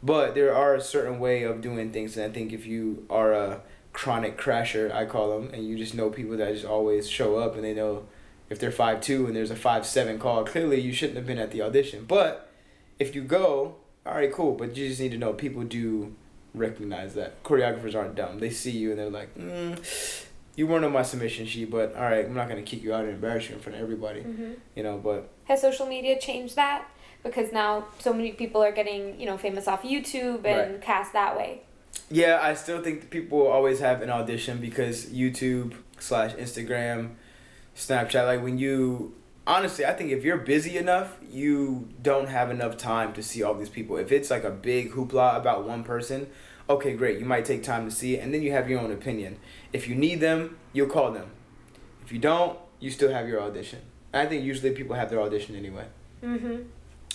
but there are a certain way of doing things. And i think if you are a chronic crasher i call them and you just know people that just always show up and they know if they're five two and there's a five seven call clearly you shouldn't have been at the audition. But if you go all right cool. But you just need to know people do recognize that. Choreographers aren't dumb. They see you and they're like mm, you weren't on my submission sheet but all right i'm not going to kick you out and embarrass you in front of everybody Mm-hmm. you know but Has social media changed that? Because now so many people are getting you know famous off YouTube and Right. cast that way. Yeah, I still think people always have an audition because YouTube slash Instagram, Snapchat, like when you honestly, I think if you're busy enough, you don't have enough time to see all these people. If it's like a big hoopla about one person, okay, great, you might take time to see it and then you have your own opinion. If you need them, you'll call them. If you don't, you still have your audition. And I think usually people have their audition anyway Mm-hmm.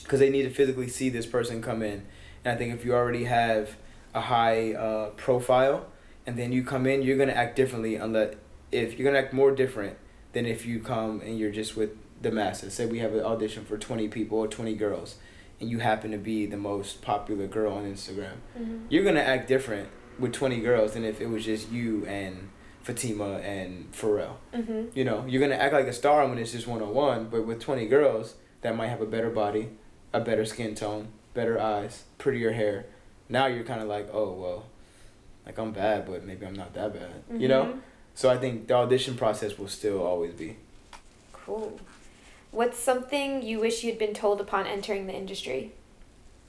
because they need to physically see this person come in. And I think if you already have a high uh, profile and then you come in, you're gonna act differently unless if you're gonna act more different than if you come and you're just with the masses. Say we have an audition for twenty people or twenty girls, and you happen to be the most popular girl on Instagram. Mm-hmm. You're gonna act different with twenty girls than if it was just you and Fatima and Pharrell. Mm-hmm. You know, you're gonna act like a star when it's just one on one, but with twenty girls, that might have a better body, a better skin tone, better eyes, prettier hair. Now you're kind of like, oh well, like I'm bad, but maybe I'm not that bad. Mm-hmm. You know. Mm-hmm. So I think the audition process will still always be. Cool. What's something you wish you'd been told upon entering the industry?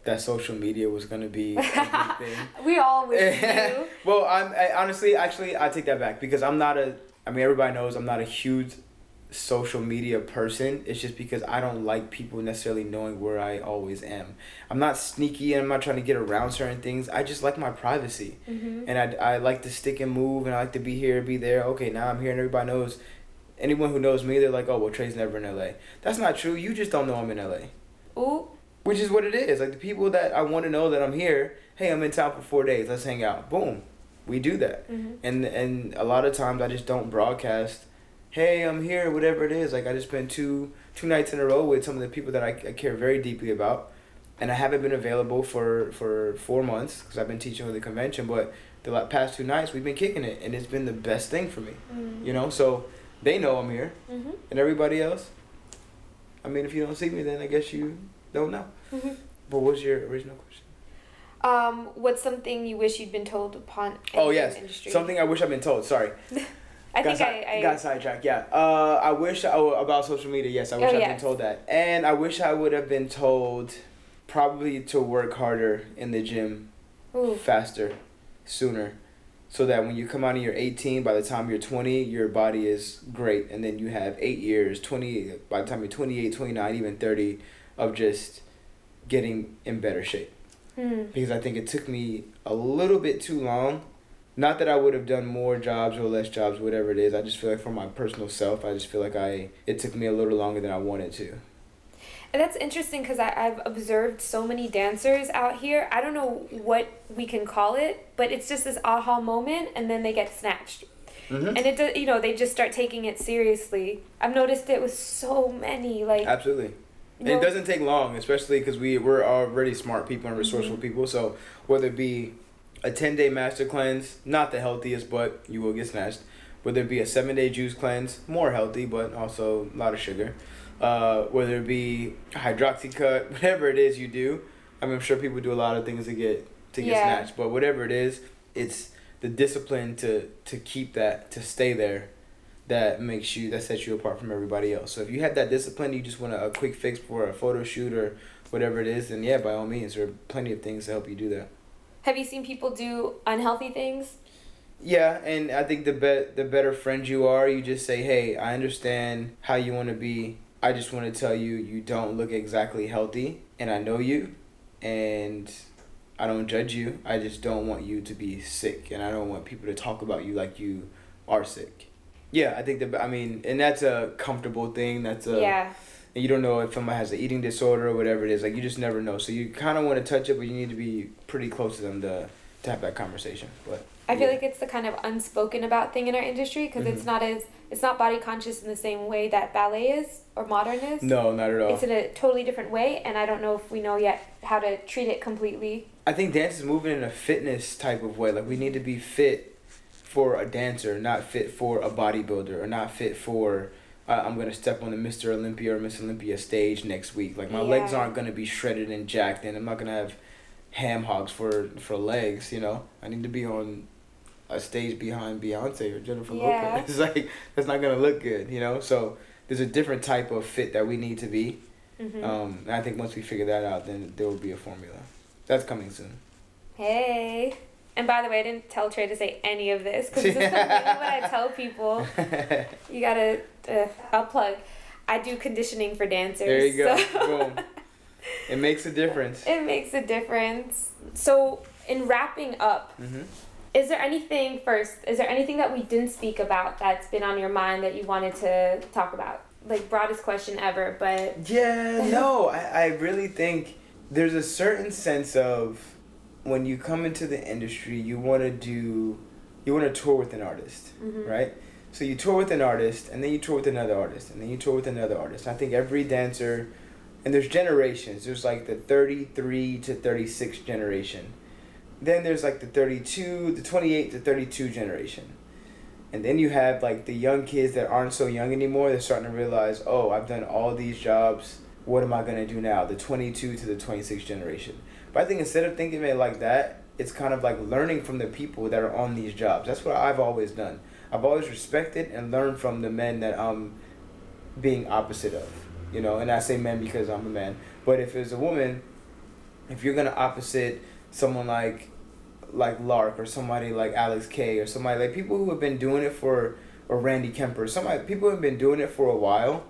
That social media was gonna be thing. [laughs] we all wish you. [laughs] well, I'm I, honestly, actually, I take that back because I'm not a. I mean, everybody knows I'm not a huge social media person. It's just because I don't like people necessarily knowing where I always am. I'm not sneaky and I'm not trying to get around certain things. I just like my privacy. Mm-hmm. And I, I like to stick and move and I like to be here, be there. Okay, now I'm here and everybody knows. Anyone who knows me, they're like, oh, well, Tre's never in LA. That's not true. You just don't know I'm in LA. Ooh. Which is what it is. Like the people that I want to know that I'm here, hey, I'm in town for four days. Let's hang out. Boom. We do that. Mm-hmm. And and a lot of times I just don't broadcast hey, I'm here, whatever it is. Like I just spent two two nights in a row with some of the people that I, I care very deeply about, and I haven't been available for for four months because I've been teaching with the convention. But the past two nights we've been kicking it, and it's been the best thing for me. Mm-hmm. You know, so they know I'm here, mm-hmm. and everybody else. I mean, if you don't see me, then I guess you don't know. Mm-hmm. But what's your original question? Um, what's something you wish you'd been told upon? In the industry? Oh yes, something I wish I'd been told. Sorry. [laughs] I got think si- I, I got sidetracked. Yeah. Uh, I wish oh about social media. Yes, I wish oh, I'd yes. been told that, and I wish I would have been told, probably to work harder in the gym, Ooh. faster, sooner, so that when you come out and you're eighteen, by the time you're twenty, your body is great, and then you have eight years, twenty. By the time you're 28, 29, even thirty, of just getting in better shape. Hmm. Because I think it took me a little bit too long not that I would have done more jobs or less jobs, whatever it is. I just feel like for my personal self, I just feel like I it took me a little longer than I wanted to. And that's interesting because I've observed so many dancers out here. I don't know what we can call it, but it's just this aha moment, and then they get snatched. Mm-hmm. And it does, you know, they just start taking it seriously. I've noticed it with so many, like absolutely. It doesn't take long, especially because we we're already smart people and resourceful mm-hmm. people. So whether it be a 10 day master cleanse, not the healthiest, but you will get snatched. Whether it be a seven day juice cleanse, more healthy, but also a lot of sugar. Uh, whether it be Hydroxycut, [laughs] whatever it is you do. I mean, I'm sure people do a lot of things to get to get yeah. snatched, but whatever it is, it's the discipline to to keep that to stay there that makes you that sets you apart from everybody else. So if you have that discipline, you just want a, a quick fix for a photo shoot or whatever it is, then yeah, by all means, there are plenty of things to help you do that. Have you seen people do unhealthy things? Yeah, and I think the be- the better friend you are, you just say, "Hey, I understand how you want to be. I just want to tell you you don't look exactly healthy, and I know you, and I don't judge you. I just don't want you to be sick, and I don't want people to talk about you like you are sick." Yeah, I think that I mean, and that's a comfortable thing. That's a yeah and you don't know if someone has an eating disorder or whatever it is. Like you just never know. So you kind of want to touch it, but you need to be pretty close to them to to have that conversation. But I feel like it's the kind of unspoken about thing in our industry because mm-hmm. it's not as it's not body conscious in the same way that ballet is or modern is. No, not at all. It's in a totally different way, and I don't know if we know yet how to treat it completely. I think dance is moving in a fitness type of way. Like we need to be fit for a dancer, not fit for a bodybuilder, or not fit for uh, I'm gonna step on the Mr. Olympia or Miss Olympia stage next week. Like my yeah. legs aren't gonna be shredded and jacked, and I'm not gonna have ham hogs for for legs. You know, I need to be on a stage behind Beyonce or Jennifer yeah. Lopez. [laughs] It's like that's not gonna look good. You know, so there's a different type of fit that we need to be. Mm-hmm. Um, and I think once we figure that out, then there will be a formula. That's coming soon. Hey. And by the way, I didn't tell Tre to say any of this because this is something that I [laughs] tell people. [laughs] You gotta, uh, I'll plug. I do conditioning for dancers. There you go. So Boom. It makes a difference. It makes a difference. So, in wrapping up, mm-hmm. Is there anything first? Is there anything that we didn't speak about that's been on your mind that you wanted to talk about? Like broadest question ever, but yeah, [laughs] no, I, I really think there's a certain sense of when you come into the industry, you want to do, you want to tour with an artist, mm-hmm. right? So you tour with an artist, and then you tour with another artist, and then you tour with another artist. I think every dancer, and there's generations. There's like the thirty three to thirty six generation. Then there's like the thirty two, the twenty eight to thirty two generation. And then you have like the young kids that aren't so young anymore. They're starting to realize, oh, I've done all these jobs. what am I gonna do now? The 22 to the 26 generation. But I think instead of thinking of it like that, it's kind of like learning from the people that are on these jobs. That's what I've always done. I've always respected and learned from the men that I'm being opposite of. You know, and I say men because I'm a man. But if it's a woman, if you're gonna opposite someone like like Lark or somebody like Alex K or somebody like people who have been doing it for or Randy Kemper, somebody people who have been doing it for a while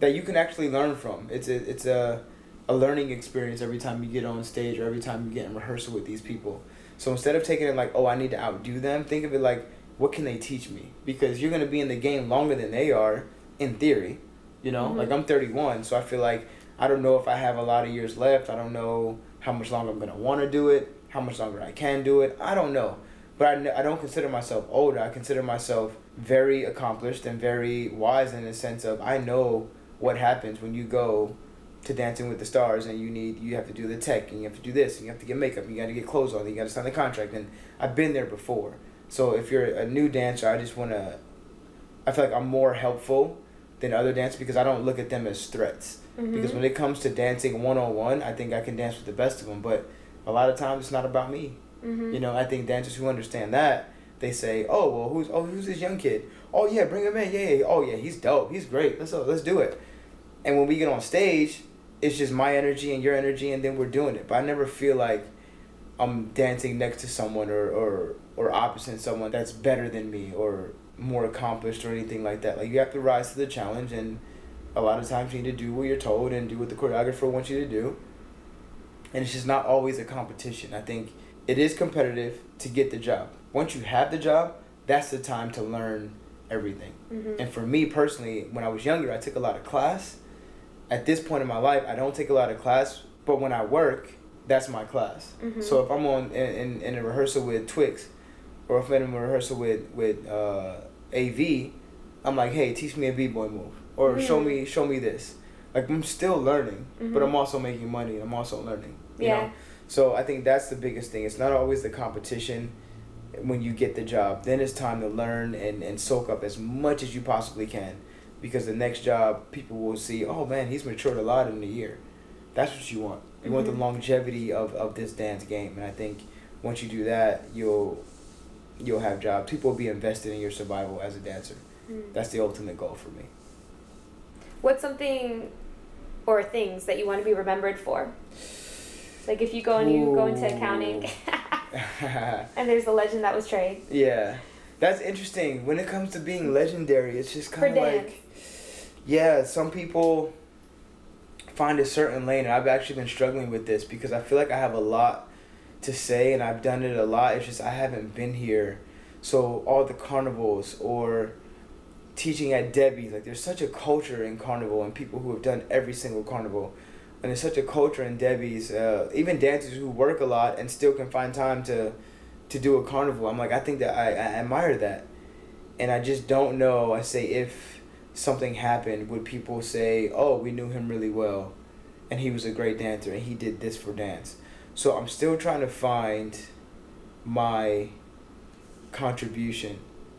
that you can actually learn from. It's a it's a a learning experience every time you get on stage or every time you get in rehearsal with these people. So instead of taking it like, oh, I need to outdo them, think of it like, what can they teach me? Because you're gonna be in the game longer than they are, in theory. You know, mm-hmm. like I'm 31, so I feel like I don't know if I have a lot of years left. I don't know how much longer I'm gonna want to do it, how much longer I can do it. I don't know, but I, I don't consider myself older. I consider myself very accomplished and very wise in the sense of I know what happens when you go to Dancing with the Stars, and you need you have to do the tech, and you have to do this, and you have to get makeup, and you got to get clothes on, and you got to sign the contract. And I've been there before. So if you're a new dancer, I just want to. I feel like I'm more helpful than other dancers because I don't look at them as threats. Mm-hmm. Because when it comes to dancing one on one, I think I can dance with the best of them. But a lot of times it's not about me. Mm-hmm. You know, I think dancers who understand that they say, "Oh well, who's oh who's this young kid? Oh yeah, bring him in. Yeah, yeah. Oh yeah, he's dope. He's great. Let's let's do it." And when we get on stage, it's just my energy and your energy, and then we're doing it. But I never feel like I'm dancing next to someone or or or opposite someone that's better than me or more accomplished or anything like that. Like you have to rise to the challenge, and a lot of times you need to do what you're told and do what the choreographer wants you to do. And it's just not always a competition. I think it is competitive to get the job. Once you have the job, that's the time to learn everything. Mm-hmm. And for me personally, when I was younger, I took a lot of class at this point in my life, I don't take a lot of class, but when I work, that's my class. Mm-hmm. So if I'm on in, in, in, a rehearsal with Twix, or if I'm in a rehearsal with with uh, AV, I'm like, hey, teach me a b boy move, or mm-hmm. show me show me this. Like I'm still learning, mm-hmm. but I'm also making money. I'm also learning. You yeah. know? So I think that's the biggest thing. It's not always the competition when you get the job. Then it's time to learn and, and soak up as much as you possibly can because the next job people will see oh man he's matured a lot in a year that's what you want you mm-hmm. want the mm-hmm. longevity of, of this dance game and i think once you do that you'll you'll have jobs people will be invested in your survival as a dancer. Mm-hmm. that's the ultimate goal for me. What's something or things that you want to be remembered for? Like if you go and you go into accounting. [laughs] [laughs] And there's a legend that was trade. Yeah. That's interesting. When it comes to being legendary it's just kind of like yeah, some people find a certain lane, and I've actually been struggling with this because I feel like I have a lot to say, and I've done it a lot. It's just I haven't been here. So all the carnivals or teaching at Debbie's, like there's such a culture in carnival, and people who have done every single carnival. And there's such a culture in Debbie's, uh, even dancers who work a lot and still can find time to, to do a carnival. I'm like, I think that I, I admire that. And I just don't know. I say, if something happened, would people say, "Oh, we knew him really well, and he was a great dancer, and he did this for dance." So I'm still trying to find my contribution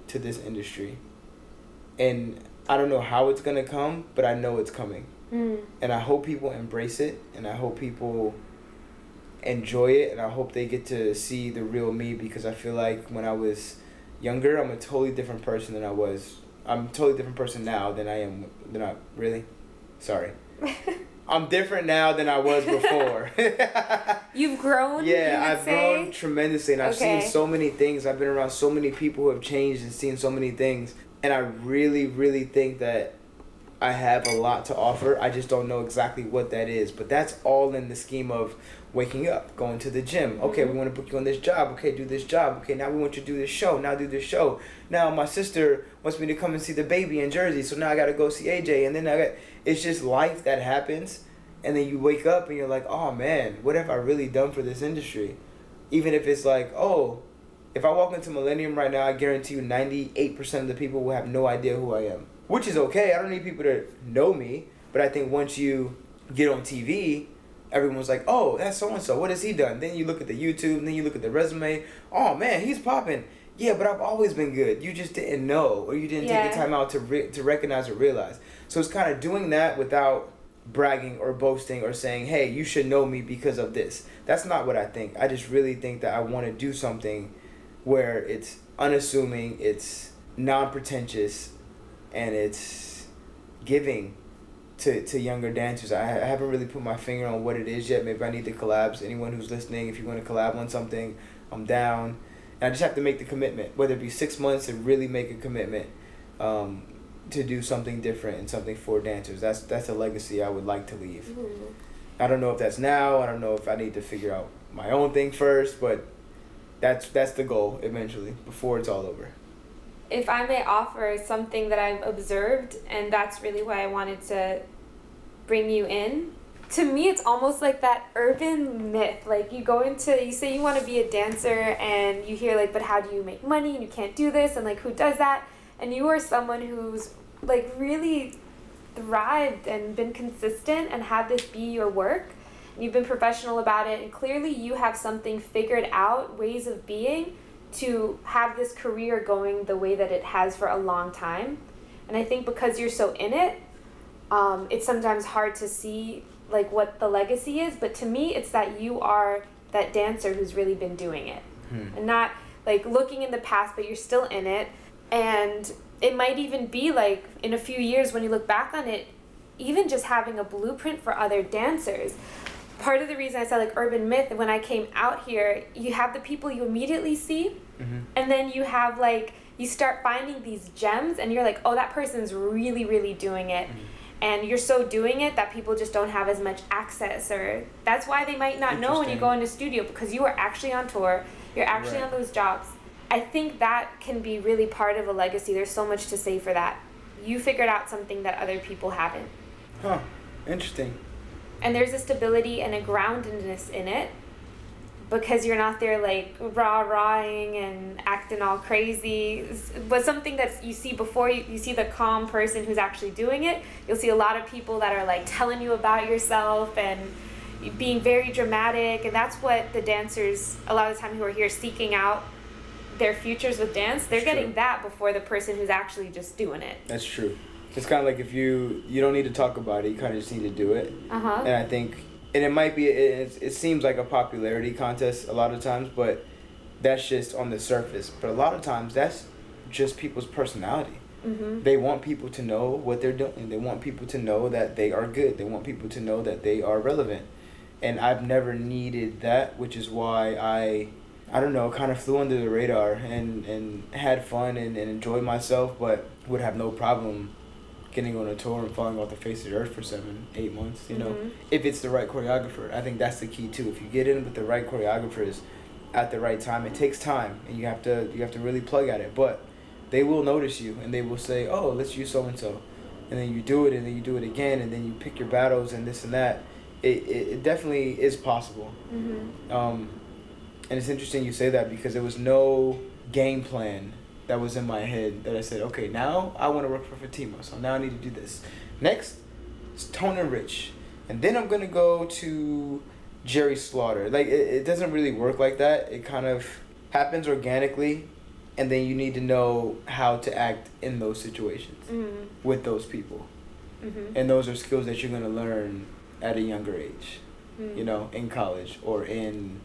to this industry, and I don't know how it's gonna come, but I know it's coming, mm. and I hope people embrace it, and I hope people enjoy it, and I hope they get to see the real me because I feel like when I was younger, I'm a totally different person than I was I'm a totally different person now than I am. Than I really, sorry. [laughs] I'm different now than I was [laughs] before. You've grown. Yeah, I've say? grown tremendously, and I've okay. seen so many things. I've been around so many people who have changed and seen so many things, and I really, really think that I have a lot to offer. I just don't know exactly what that is, but that's all in the scheme of waking up, going to the gym. Okay, mm-hmm. we want to put you on this job. Okay, do this job. Okay, now we want you to do this show. Now do this show. Now my sister wants me to come and see the baby in Jersey, so now I got to go see AJ. And then I got it's just life that happens, and then you wake up and you're like, oh man, what have I really done for this industry? Even if it's like, oh, if I walk into Millennium right now, I guarantee you 98% of the people will have no idea who I am, which is okay. I don't need people to know me, but I think once you get on TV everyone's like, oh, that's so and so. What has he done? Then you look at the YouTube, and then you look at the resume. Oh man, he's popping. Yeah, but I've always been good. You just didn't know, or you didn't yeah. take the time out to re- to recognize or realize. So it's kind of doing that without bragging or boasting or saying, "Hey, you should know me because of this." That's not what I think. I just really think that I want to do something where it's unassuming, it's non-pretentious, and it's giving to, to younger dancers. I, I haven't really put my finger on what it is yet. Maybe I need to collabs. Anyone who's listening, if you want to collab on something, I'm down. And I just have to make the commitment, whether it be six months to really make a commitment um, to do something different and something for dancers. That's that's a legacy I would like to leave. Ooh. I don't know if that's now. I don't know if I need to figure out my own thing first, but that's that's the goal eventually before it's all over. If I may offer something that I've observed, and that's really why I wanted to bring you in. To me, it's almost like that urban myth. Like you go into, you say you want to be a dancer, and you hear like, but how do you make money? And you can't do this, and like, who does that? And you are someone who's like really thrived and been consistent and had this be your work. You've been professional about it, and clearly you have something figured out, ways of being to have this career going the way that it has for a long time. And I think because you're so in it, um, it's sometimes hard to see like what the legacy is. But to me, it's that you are that dancer who's really been doing it, Hmm. and not like looking in the past, but you're still in it. And it might even be like in a few years when you look back on it, even just having a blueprint for other dancers. Part of the reason I said like urban myth, when I came out here, you have the people you immediately see, Mm-hmm. and then you have like you start finding these gems and you're like oh that person's really really doing it and you're so doing it that people just don't have as much access or that's why they might not know when you go into studio because you are actually on tour you're actually Right. on those jobs i think that can be really part of a legacy. There's so much to say for that. You figured out something that other people haven't. Huh. Interesting. and there's a stability and a groundedness in it because you're not there like rah rahing and acting all crazy. But something that you see before you, you see the calm person who's actually doing it. You'll see a lot of people that are like telling you about yourself and being very dramatic. And that's what the dancers a lot of the time who are here seeking out their futures with dance they're It's getting true. that before the person who's actually just doing it That's true. It's kind of like if you you don't need to talk about it, you kind of just need to do it. uh-huh And I think, and it might be, it, it seems like a popularity contest a lot of times, but that's just on the surface. But a lot of times, that's just people's personality. mm-hmm. They want people to know what they're doing. They want people to know that they are good. They want people to know that they are relevant. And I've never needed that, which is why I, I don't know, kind of flew under the radar and, and had fun and, and enjoyed myself, but would have no problem getting on a tour and falling off the face of the earth for seven, eight months, you know, Mhm. if it's the right choreographer. I think that's the key too. If you get in with the right choreographers at the right time, it takes time and you have to you have to really plug at it. But they will notice you and they will say, Oh, let's use so and so and then you do it and then you do it again and then you pick your battles and this and that. It, it, it definitely is possible. Mm-hmm. Um, and it's interesting you say that because there was no game plan that was in my head that I said, okay, now I want to work for Fatima, so now I need to do this. Next, it's Tone and Rich, and then I'm gonna go to Jerry Slaughter. Like it, it doesn't really work like that. It kind of happens organically, and then you need to know how to act in those situations Mm-hmm. with those people, Mm-hmm. and those are skills that you're gonna learn at a younger age Mm-hmm. you know, in college or in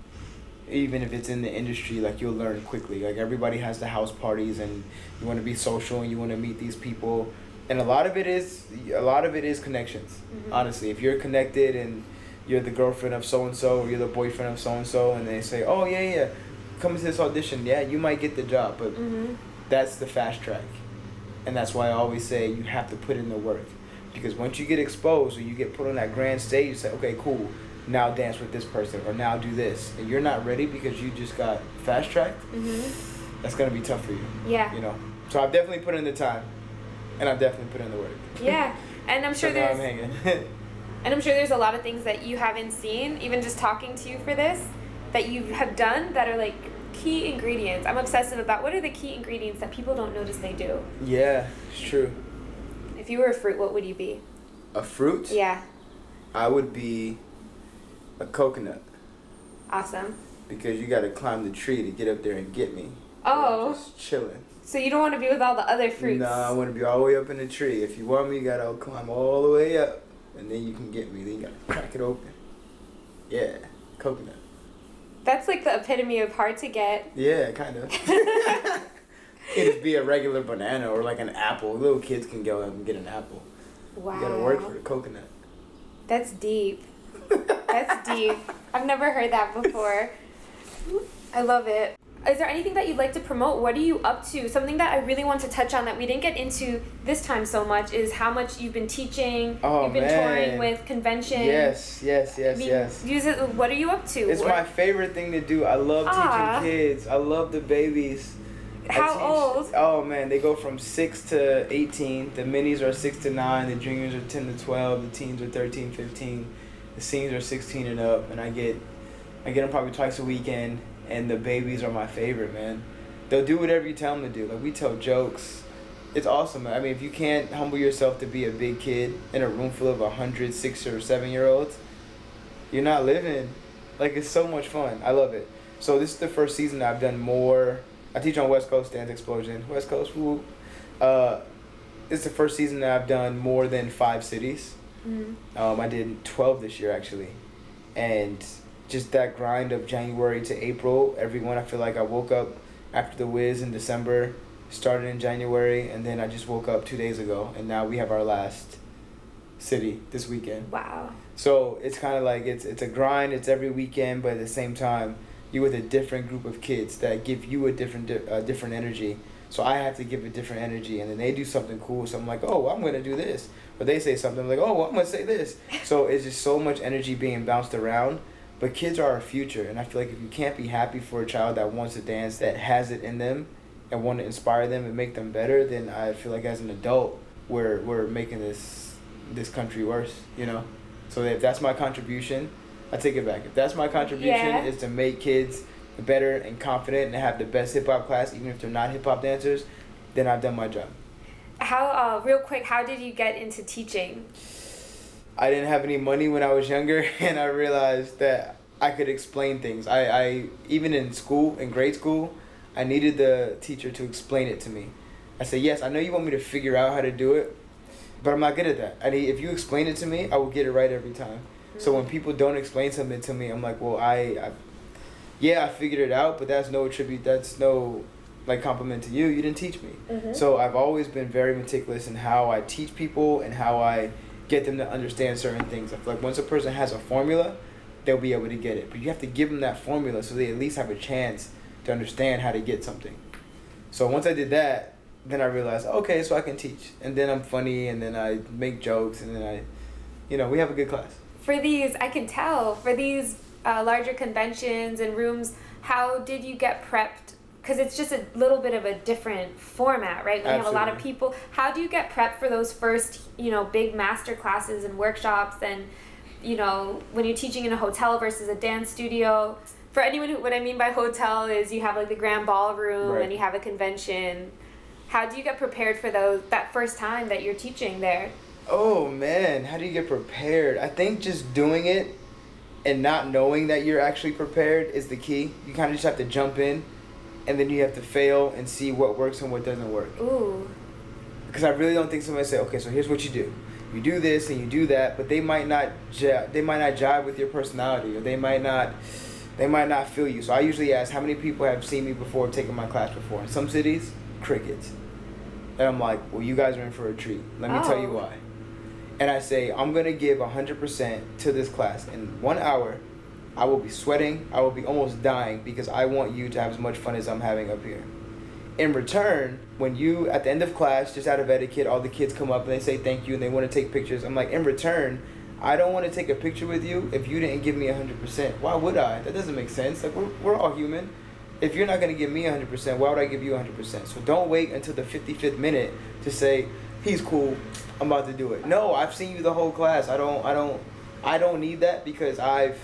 even if it's in the industry, like you'll learn quickly. Like everybody has the house parties and you want to be social and you want to meet these people. And a lot of it is a lot of it is connections. Mhm. Honestly, if you're connected and you're the girlfriend of so and so or you're the boyfriend of so and so and they say, "Oh, yeah, yeah, come to this audition." Yeah, you might get the job, but Mm-hmm. that's the fast track. And that's why I always say you have to put in the work. Because once you get exposed or you get put on that grand stage, you say, okay, cool, now dance with this person or now do this. And you're not ready because you just got fast tracked, Mm-hmm. that's to be tough for you. Yeah. You know? So I've definitely put in the time and I've definitely put in the work. Yeah. And I'm [laughs] sure so now I'm hanging. [laughs] and I'm sure there's a lot of things that you haven't seen, even just talking to you for this, that you have done that are like key ingredients. I'm obsessive about what are the key ingredients that people don't notice they do. yeah, it's true. If you were a fruit, what would you be? A fruit? Yeah. I would be a coconut Awesome. because you got to climb the tree to get up there and get me. Oh. Just chilling. So you don't want to be with all the other fruits. Nah, I want to be all the way up in the tree. If you want me, you gotta climb all the way up. and then you can get me. Then you gotta crack it open. Yeah, coconut. That's like the epitome of hard to get. Yeah, kind of. [laughs] It'd be a regular banana or like an apple. Little kids can go up and get an apple. Wow. You gotta work for the coconut. That's deep. That's deep. I've never heard that before. I love it. Is there anything that you'd like to promote? What are you up to? Something that I really want to touch on that we didn't get into this time so much is how much you've been teaching. Oh, you've been man. touring with conventions. Yes, yes, yes, I mean, yes. Use it. What are you up to? It's What- my favorite thing to do. I love Aw. teaching kids. I love the babies. How teach- old? Oh man, they go from six to eighteen. The minis are six to nine. The juniors are ten to twelve. The teens are 13, 15. The seniors are sixteen and up. And I get, I get them probably twice a weekend. And the babies are my favorite, man. They'll do whatever you tell them to do. Like we tell jokes. It's awesome. I mean, if you can't humble yourself to be a big kid in a room full of a hundred six or seven year olds, you're not living. Like it's so much fun. I love it. So this is the first season I've done more. I teach on West Coast Dance Explosion. West Coast, woo. Uh, is the first season that I've done more than five cities. Mhm. Um, I did twelve this year actually, and just that grind of January to April. Everyone, I feel like I woke up after the Wiz in December, started in January, and then I just woke up two days ago, and now we have our last city this weekend. Wow. So it's kind of like it's it's a grind. It's every weekend, but at the same time, you're with a different group of kids that give you a different di- uh, different energy. So I have to give a different energy, and then they do something cool. So I'm like, oh, I'm gonna do this, but they say something I'm like, oh, I'm gonna say this. [laughs] So it's just so much energy being bounced around. But kids are our future, and I feel like if you can't be happy for a child that wants to dance, that has it in them, and want to inspire them and make them better, then I feel like as an adult, we're we're making this this country worse. You know. So if that's my contribution, I take it back. If that's my contribution Yeah. is to make kids better and confident and have the best hip hop class, even if they're not hip hop dancers, then I've done my job. How? Uh, real quick. How did you get into teaching? I didn't have any money when I was younger, [laughs] and I realized that I could explain things. I, I even in school, in grade school, I needed the teacher to explain it to me. I said, yes, I know you want me to figure out how to do it, but I'm not good at that. I need, if you explain it to me, I will get it right every time. So when people don't explain something to me, I'm like, well, I, I, yeah, I figured it out, but that's no attribute. That's no, like compliment to you. You didn't teach me. Mhm. So I've always been very meticulous in how I teach people and how I get them to understand certain things. I feel like once a person has a formula, they'll be able to get it. But you have to give them that formula so they at least have a chance to understand how to get something. So once I did that, then I realized, okay, so I can teach. And then I'm funny and then I make jokes and then I, you know, we have a good class. For these, I can tell. For these uh, larger conventions and rooms, how did you get prepped? Because it's just a little bit of a different format, right? When you have a lot of people, how do you get prepped for those first, you know, big master classes and workshops and, you know, when you're teaching in a hotel versus a dance studio? For anyone who, what I mean by hotel is you have like the grand ballroom Right. and you have a convention. How do you get prepared for those that first time that you're teaching there? Oh man, how do you get prepared? I think just doing it and not knowing that you're actually prepared is the key. You kind of just have to jump in and then you have to fail and see what works and what doesn't work. Ooh. Because I really don't think somebody say, okay, so here's what you do. You do this and you do that, but they might not j- they might not jive with your personality or they might not they might not feel you. So I usually ask how many people have seen me before, taken my class before. In some cities, crickets. And I'm like, well, you guys are in for a treat. Let me tell you Oh. why. And I say, I'm gonna give 100% to this class. In one hour, I will be sweating. I will be almost dying because I want you to have as much fun as I'm having up here. In return, when you at the end of class, just out of etiquette, all the kids come up and they say thank you and they want to take pictures. I'm like, in return, I don't want to take a picture with you if you didn't give me 100%. Why would I? That doesn't make sense. Like we're, we're all human. If you're not going to give me 100%, why would I give you 100%? So don't wait until the 55th minute to say, "He's cool. I'm about to do it." No, I've seen you the whole class. I don't I don't I don't need that because I've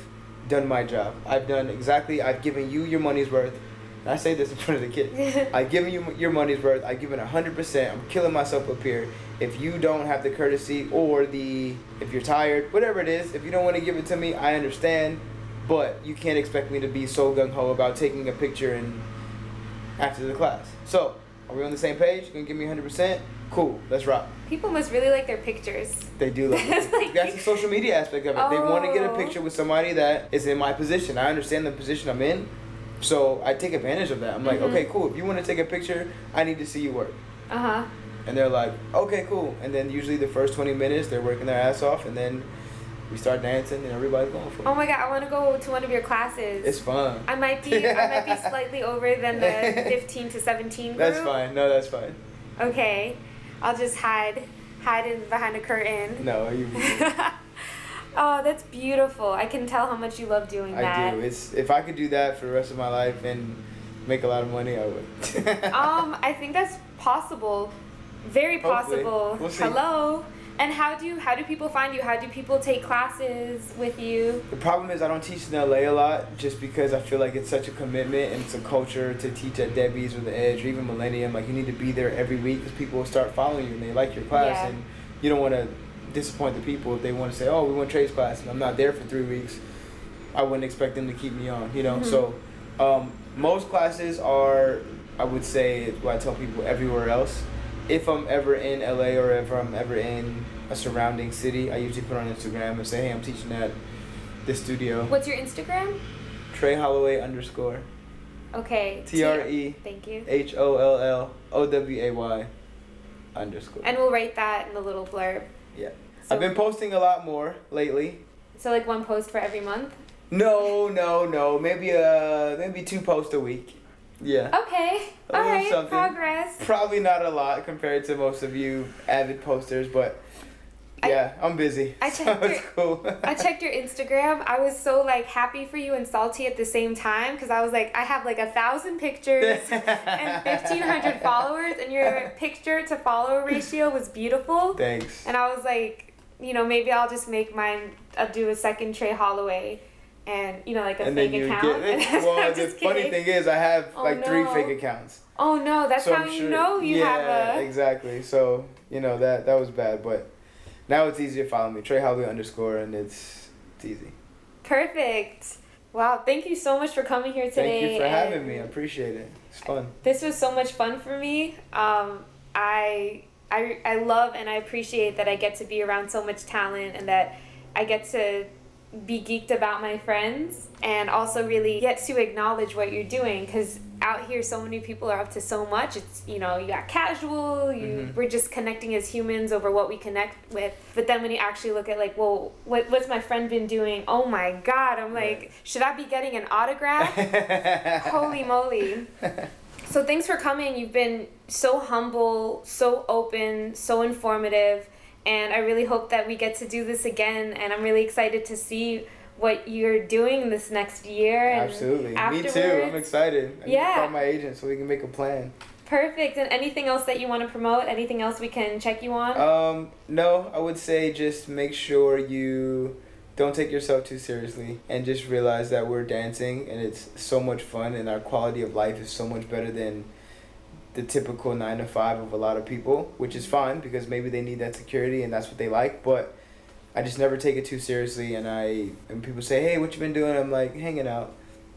done my job. I've done exactly I've given you your money's worth. And I say this in front of the kids. [laughs] I've given you your money's worth. I've given 100%. I'm killing myself up here. If you don't have the courtesy or the, if you're tired, whatever it is, if you don't want to give it to me, I understand. But you can't expect me to be so gung ho about taking a picture and after the class. So Are we on the same page? You gonna give me 100%? Cool, let's rock. People must really like their pictures. They do love it. Like- [laughs] That's the social media aspect of it. They want to get a Oh. picture with somebody that is in my position. I understand the position I'm in, so I take advantage of that. I'm like, Mhm. okay, cool. If you want to take a picture, I need to see you work. Uh huh. And they're like, okay, cool. And then usually the first 20 minutes, they're working their ass off, and then we start dancing, and everybody's going for it. Oh my god, I want to go to one of your classes. It's fun. I might be I might be [laughs] slightly over than the 15 to 17 group. That's fine. No, that's fine. Okay. I'll just hide hide in behind a curtain. No, you. [laughs] oh, that's beautiful. I can tell how much you love doing that. I do. It's if I could do that for the rest of my life and make a lot of money, I would. um, I think that's possible. Very Hopefully. possible. We'll. Hello. And how do how do people find you? How do people take classes with you? The problem is I don't teach in LA a lot just because I feel like it's such a commitment and it's a culture to teach at Debbie's or the Edge or even Millennium. Like you need to be there every week because people will start following you and they like your class Yeah. and you don't want to disappoint the people if they want to say, oh, we want Tre's class and I'm not there for three weeks. I wouldn't expect them to keep me on, you know. Mhm. So um, most classes are, I would say, what I tell people everywhere else. If I'm ever in LA or if I'm ever in a surrounding city, I usually put on Instagram and say, hey, I'm teaching at this studio. What's your Instagram? Tre Holloway underscore Okay. T R E Thank you. H O L L O W A Y underscore. And we'll write that in the little blurb. Yeah. So, I've been posting a lot more lately. so like one post for every month. No, no, no. Maybe uh maybe two posts a week. Yeah. Okay. A All right. something. Progress. Probably not a lot compared to most of you avid posters, but I- yeah, I'm busy. I [laughs] so checked it's cool. I checked your Instagram. I was so like happy for you and salty at the same time because I was like, I have like a thousand pictures [laughs] and fifteen hundred followers, and your picture to follower ratio was beautiful. Thanks. And I was like, you know, maybe I'll just make mine. I'll do a second Tre Holloway, and you know, like a and fake account. get [laughs] well. The funny kidding. thing is, I have Oh, like three fake accounts. Oh no, that's So how I'm you sure- know you yeah, have a. exactly. So you know that that was bad, but now it's easy to follow me. Tre Holloway underscore, and it's it's easy. Perfect. Wow, thank you so much for coming here today. Thank you for having me. I appreciate it. It's fun. This was so much fun for me. Um, I, I, I love and I appreciate that I get to be around so much talent and that I get to be geeked about my friends and also really get to acknowledge what you're doing because out here so many people are up to so much it's you know you got casual you Mhm. we're just connecting as humans over what we connect with but then when you actually look at like well what, what's my friend been doing oh my god i'm like Right. should i be getting an autograph [laughs] holy moly so thanks for coming. You've been so humble, so open, so informative, and I really hope that we get to do this again. And I'm really excited to see what you're doing this next year. And Absolutely. Me too. I'm excited. I Yeah. call my agent so we can make a plan. Perfect. And anything else that you want to promote? Anything else we can check you on? Um, no, I would say just make sure you don't take yourself too seriously and just realize that we're dancing and it's so much fun and our quality of life is so much better than the typical nine to five of a lot of people, which is fine because maybe they need that security and that's what they like. But I just never take it too seriously and I and people say, Hey, what you been doing? I'm like, hanging out.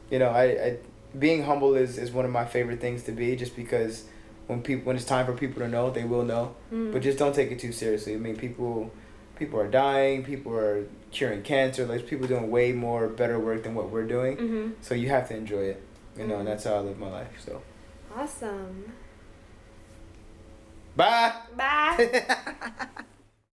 You know, I, I being humble is, is one of my favorite things to be just because when people when it's time for people to know, they will know. Mm. But just don't take it too seriously. I mean, people, people are dying. People are curing cancer. Like people doing way more better work than what we're doing. mm-hmm. So you have to enjoy it. You know, and that's how I live my life. So Awesome. Bye. Bye. [laughs]